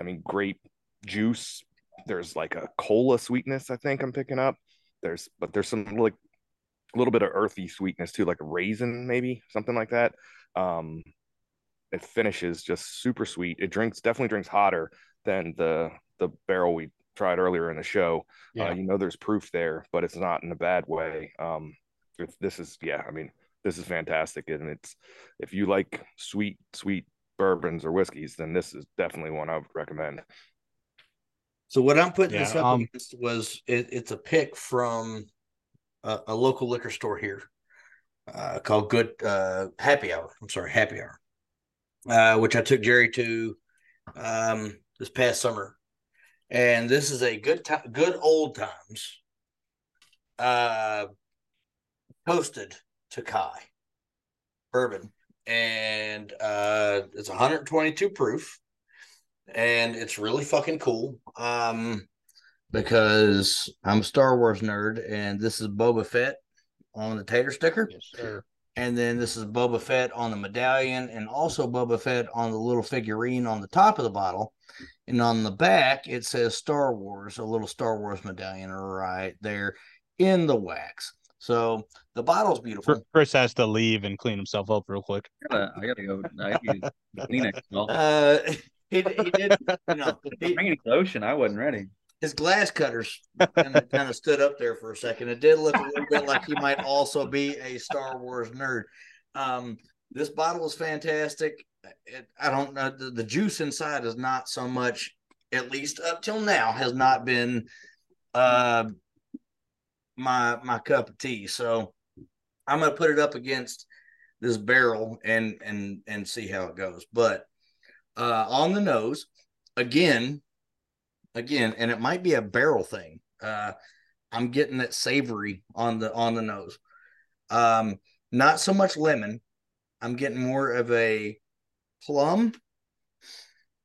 I mean grape juice. There's like a cola sweetness I think I'm picking up. There's but there's some like a little bit of earthy sweetness too, like a raisin, maybe something like that. Um, it finishes just super sweet. It drinks definitely drinks hotter than the the barrel we tried earlier in the show. Uh, yeah. Uh, you know, there's proof there, but it's not in a bad way. Um, this is yeah, I mean, this is fantastic, and it's if you like sweet sweet bourbons or whiskeys, then this is definitely one I would recommend. So what I'm putting yeah, this up um, against was it, it's a pick from a, a local liquor store here uh, called Good uh, Happy Hour. I'm sorry, Happy Hour, uh, which I took Jerry to um, this past summer, and this is a good time, good old times, uh, toasted Tokai bourbon, and uh, it's 122 proof, and it's really fucking cool. Um, because I'm a Star Wars nerd, and this is Boba Fett on the tater sticker. Yes, sir. And then this is Boba Fett on the medallion, and also Boba Fett on the little figurine on the top of the bottle. And on the back, it says Star Wars, a little Star Wars medallion right there in the wax. So the bottle's beautiful. Chris has to leave and clean himself up real quick. I gotta, I gotta go. I gotta (laughs) Kleenex. Uh, (laughs) he, he did, you know, (laughs) he, bringing lotion. I wasn't ready his glass cutters kind of, kind of stood up there for a second. It did look a little bit like he might also be a Star Wars nerd. Um, this bottle is fantastic. It, I don't know the, the, juice inside is not so much, at least up till now, has not been uh, my my cup of tea. So I'm gonna put it up against this Barrell and and and see how it goes. But uh, on the nose, again, again, and it might be a barrel thing. Uh, I'm getting that savory on the on the nose. Um, not so much lemon. I'm getting more of a plum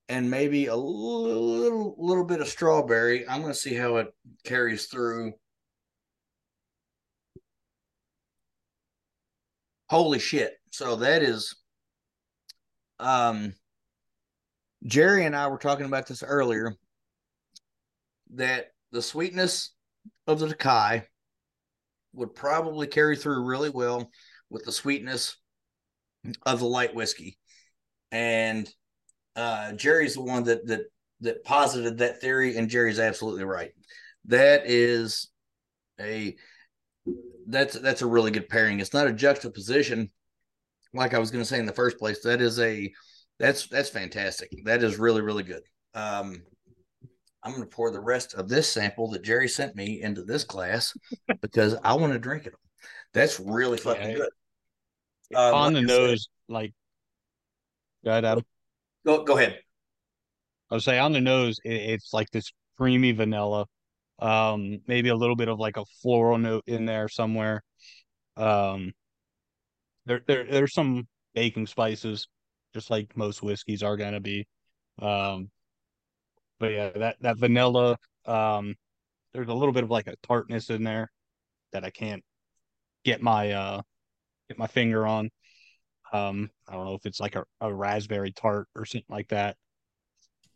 and maybe a little little bit of strawberry. I'm going to see how it carries through. Holy shit. So that is um Jerry and I were talking about this earlier that the sweetness of the Tokai would probably carry through really well with the sweetness of the light whiskey. And uh, Jerry's the one that that that posited that theory, and Jerry's absolutely right. That is a that's that's a really good pairing. It's not a juxtaposition, like I was going to say in the first place. That is a that's that's fantastic. That is really really good. Um, I'm going to pour the rest of this sample that Jerry sent me into this glass (laughs) because I want to drink it. That's really fucking yeah. good. Um, on like the nose, said, like, go ahead, Adam. Go, go ahead. I would say on the nose, it, it's like this creamy vanilla, um, maybe a little bit of like a floral note in there somewhere. Um, there, there, there's some baking spices, just like most whiskeys are gonna be. Um, but yeah, that that vanilla, um, there's a little bit of like a tartness in there that I can't get my uh get my finger on. Um, I don't know if it's like a, a raspberry tart or something like that.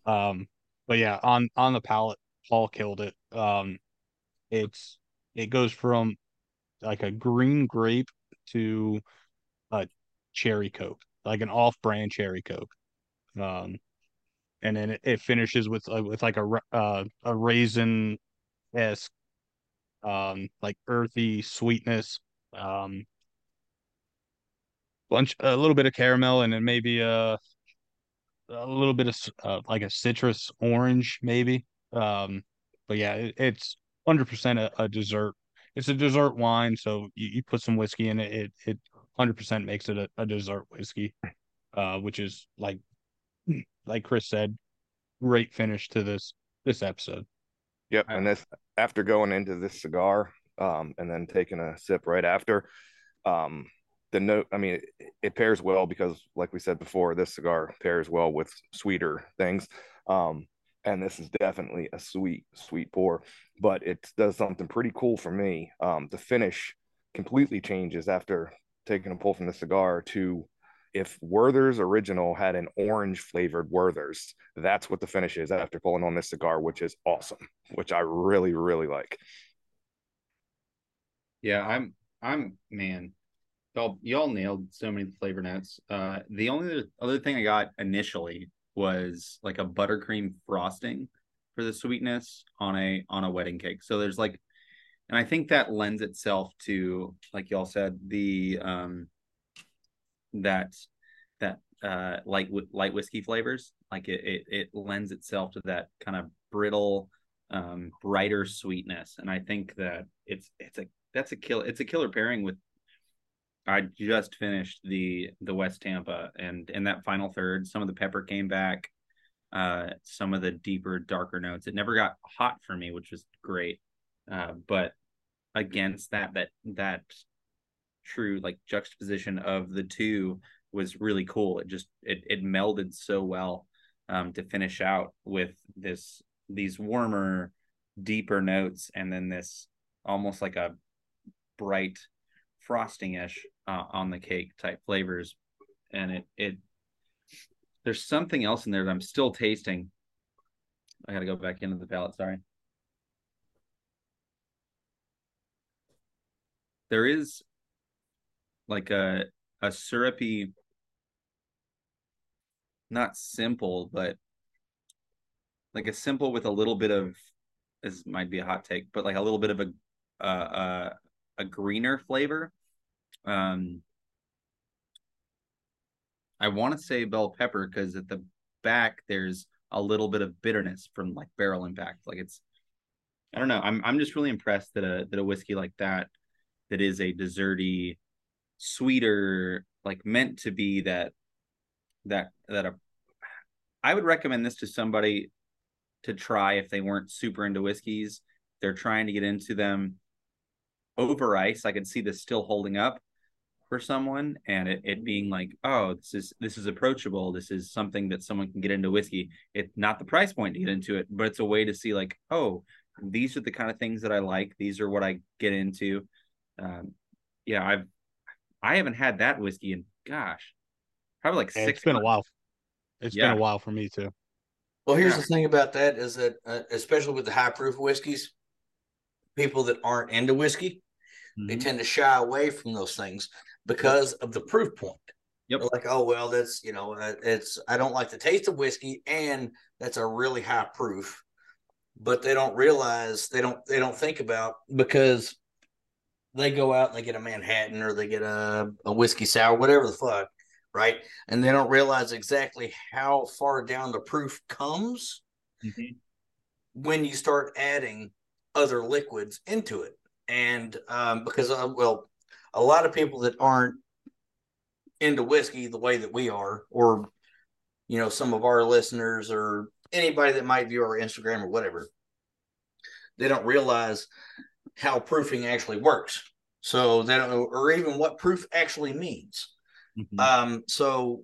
Um, but yeah, on on the palate, Paul killed it. Um, it's it goes from like a green grape to a cherry coke, like an off-brand cherry coke. Um, and then it, it finishes with uh, with like a uh, a raisin esque um like earthy sweetness um bunch a little bit of caramel and then maybe a a little bit of uh, like a citrus orange maybe um but yeah it, it's 100% a, a, dessert. It's a dessert wine so you, you put some whiskey in it it, it 100% makes it a, a dessert whiskey uh which is like (clears throat) like Chris said, great finish to this this episode. Yep, and this after going into this cigar, um, and then taking a sip right after. Um, the note, I mean, it, it, pairs well because, like we said before, this cigar pairs well with sweeter things. Um, and this is definitely a sweet, sweet pour, but it does something pretty cool for me. Um, the finish completely changes after taking a pull from the cigar to if Werther's original had an orange flavored Werther's, that's what the finish is after pulling on this cigar, which is awesome, which I really, really like. Yeah, I'm, I'm, man, y'all, y'all nailed so many flavor notes. Uh, the only other thing I got initially was like a buttercream frosting for the sweetness on a on a wedding cake. So there's like, and I think that lends itself to like y'all said the um that that uh light light whiskey flavors like it, it it lends itself to that kind of brittle um brighter sweetness. And i think that it's it's a that's a kill it's a killer pairing with i just finished the the west tampa and in that final third some of the pepper came back uh some of the deeper darker notes. It never got hot for me which was great uh but against that that that true like juxtaposition of the two was really cool. It just it it melded so well um, to finish out with this these warmer, deeper notes, and then this almost like a bright frosting-ish uh, on the cake type flavors, and it it there's something else in there that I'm still tasting. I got to go back into the palate. Sorry. There is like a a syrupy not simple but like a simple with a little bit of this might be a hot take but like a little bit of a uh a greener flavor. Um i want to say bell pepper because at the back there's a little bit of bitterness from like barrel impact. Like it's i don't know. I'm i'm just really impressed that a that a whiskey like that that is a desserty sweeter, like meant to be that that that a I would recommend this to somebody to try if they weren't super into whiskeys. They're trying to get into them over ice. I could see this still holding up for someone and it, it being like, oh, this is this is approachable. This is something that someone can get into whiskey. It's not the price point to get into it, but it's a way to see like, oh, these are the kind of things that I like. These are what I get into. Um, yeah, I've I haven't had that whiskey in gosh, probably like yeah, six. It's been months. a while. It's yeah. been a while for me too. Well, here's yeah. the thing about that is that, uh, especially with the high proof whiskeys, people that aren't into whiskey, mm-hmm. they tend to shy away from those things because of the proof point. Yep. They're like, oh well, that's you know, uh, it's I don't like the taste of whiskey, and that's a really high proof. But they don't realize they don't they don't think about because they go out and they get a Manhattan or they get a, a whiskey sour, whatever the fuck, right? And they don't realize exactly how far down the proof comes mm-hmm. when you start adding other liquids into it. And um, because, uh, well, a lot of people that aren't into whiskey the way that we are, or, you know, some of our listeners or anybody that might view our Instagram or whatever, they don't realize how proofing actually works. So they don't know, or even what proof actually means. Mm-hmm. Um, so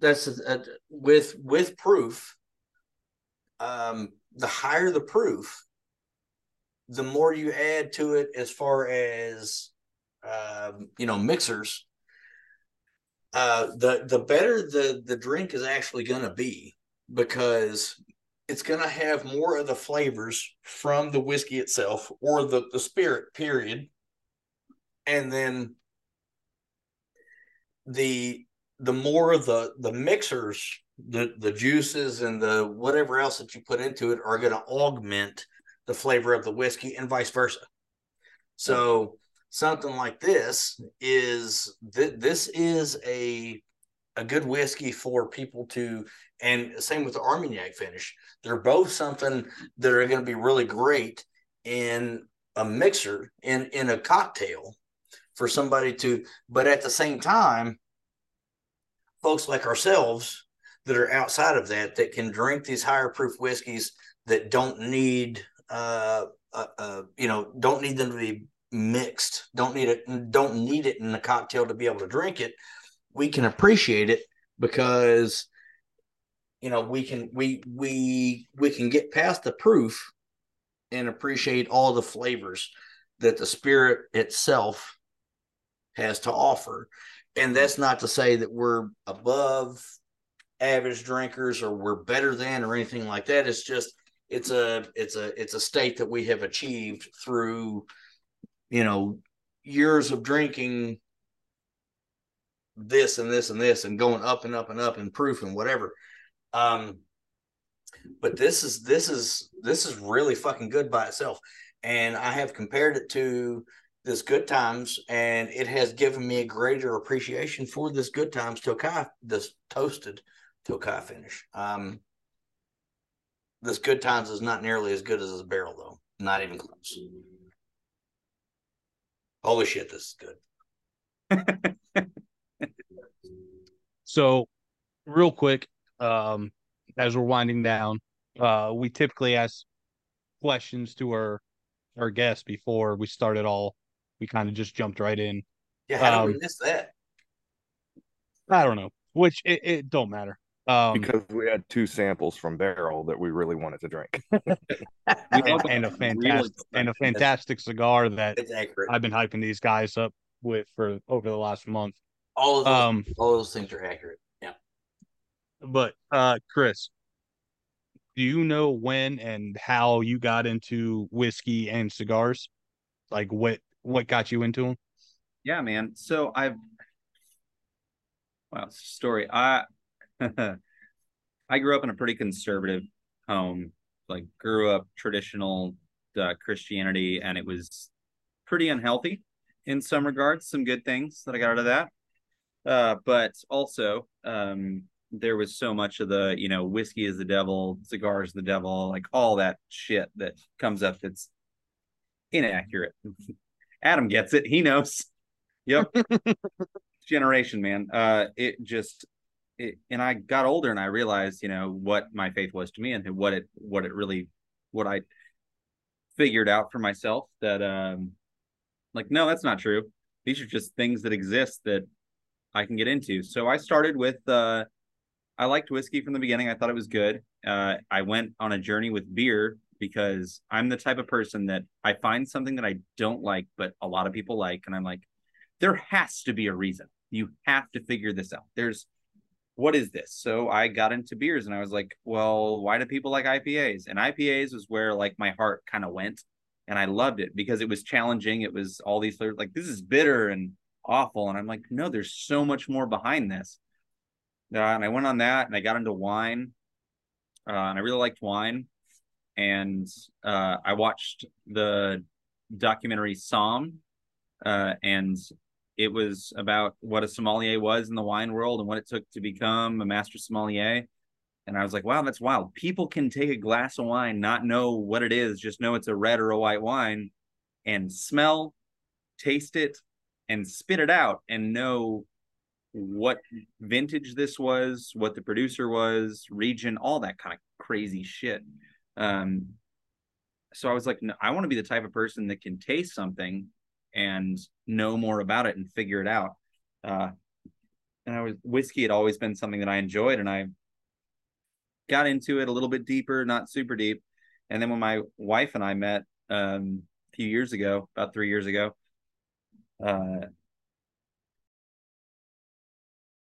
that's a, with with proof. Um, the higher the proof, the more you add to it as far as um, you know mixers. Uh, the the better the the drink is actually going to be because it's going to have more of the flavors from the whiskey itself or the, the spirit, period. And then the the more of the the mixers, the the juices and the whatever else that you put into it are going to augment the flavor of the whiskey and vice versa. So something like this is th- this is a a good whiskey for people to and same with the Armagnac finish. They're both something that are going to be really great in a mixer in in a cocktail for somebody to but at the same time folks like ourselves that are outside of that that can drink these higher proof whiskeys that don't need uh, uh, uh, you know, don't need them to be mixed. Don't need it. Don't need it in the cocktail to be able to drink it. We can appreciate it because you know we can we we we can get past the proof and appreciate all the flavors that the spirit itself has to offer. And that's not to say that we're above average drinkers or we're better than or anything like that. It's just it's a it's a it's a state that we have achieved through you know years of drinking this and this and this and going up and up and up in proof and whatever um, but this is this is this is really fucking good by itself. And I have compared it to this good times, and it has given me a greater appreciation for this good times Tokai, this toasted Tokai finish. Um, this good times is not nearly as good as this Barrell, though. Not even close. Holy shit, this is good. (laughs) so, real quick, um, as we're winding down. Uh, we typically ask questions to our our guests before we start it all. We kind of just jumped right in. Yeah, how um, did we miss that? I don't know. Which it, it don't matter. Um, because we had two samples from Barrell that we really wanted to drink, (laughs) (laughs) and, and, a fantastic and a fantastic cigar that I've been hyping these guys up with for over the last month. All of those, um, all those things are accurate. But uh Chris, do you know when and how you got into whiskey and cigars? Like what what got you into them? Yeah, man. So I've wow, story. I (laughs) I grew up in a pretty conservative home. Like grew up traditional uh, Christianity, and it was pretty unhealthy in some regards. Some good things that I got out of that, uh, but also um, there was so much of the you know whiskey is the devil cigars the devil like all that shit that comes up that's inaccurate. (laughs) Adam gets it. He knows. Yep. (laughs) Generation man. Uh it just it, and i got older and i realized you know what my faith was to me and what it what it really what i figured out for myself that um like no that's not true. These are just things that exist that i can get into. So i started with uh I liked whiskey from the beginning. I thought it was good. Uh, I went on a journey with beer because I'm the type of person that I find something that I don't like, but a lot of people like, and I'm like, there has to be a reason. You have to figure this out. There's what is this? So I got into beers and I was like, well, why do people like IPAs? And IPAs was where like my heart kind of went. And I loved it because it was challenging. It was all these like this is bitter and awful. And I'm like, no, there's so much more behind this. Uh, and I went on that and I got into wine. Uh, and I really liked wine. And uh, I watched the documentary Somm. Uh, and it was about what a sommelier was in the wine world and what it took to become a master sommelier. And I was like, wow, that's wild. People can take a glass of wine, not know what it is, just know it's a red or a white wine, and smell, taste it, and spit it out and know what vintage this was, what the producer was, region, all that kind of crazy shit. Um, so I was like, I want to be the type of person that can taste something and know more about it and figure it out. Uh, and I was whiskey had always been something that I enjoyed, and I got into it a little bit deeper, not super deep. And then when my wife and I met um, a few years ago, about three years ago, uh,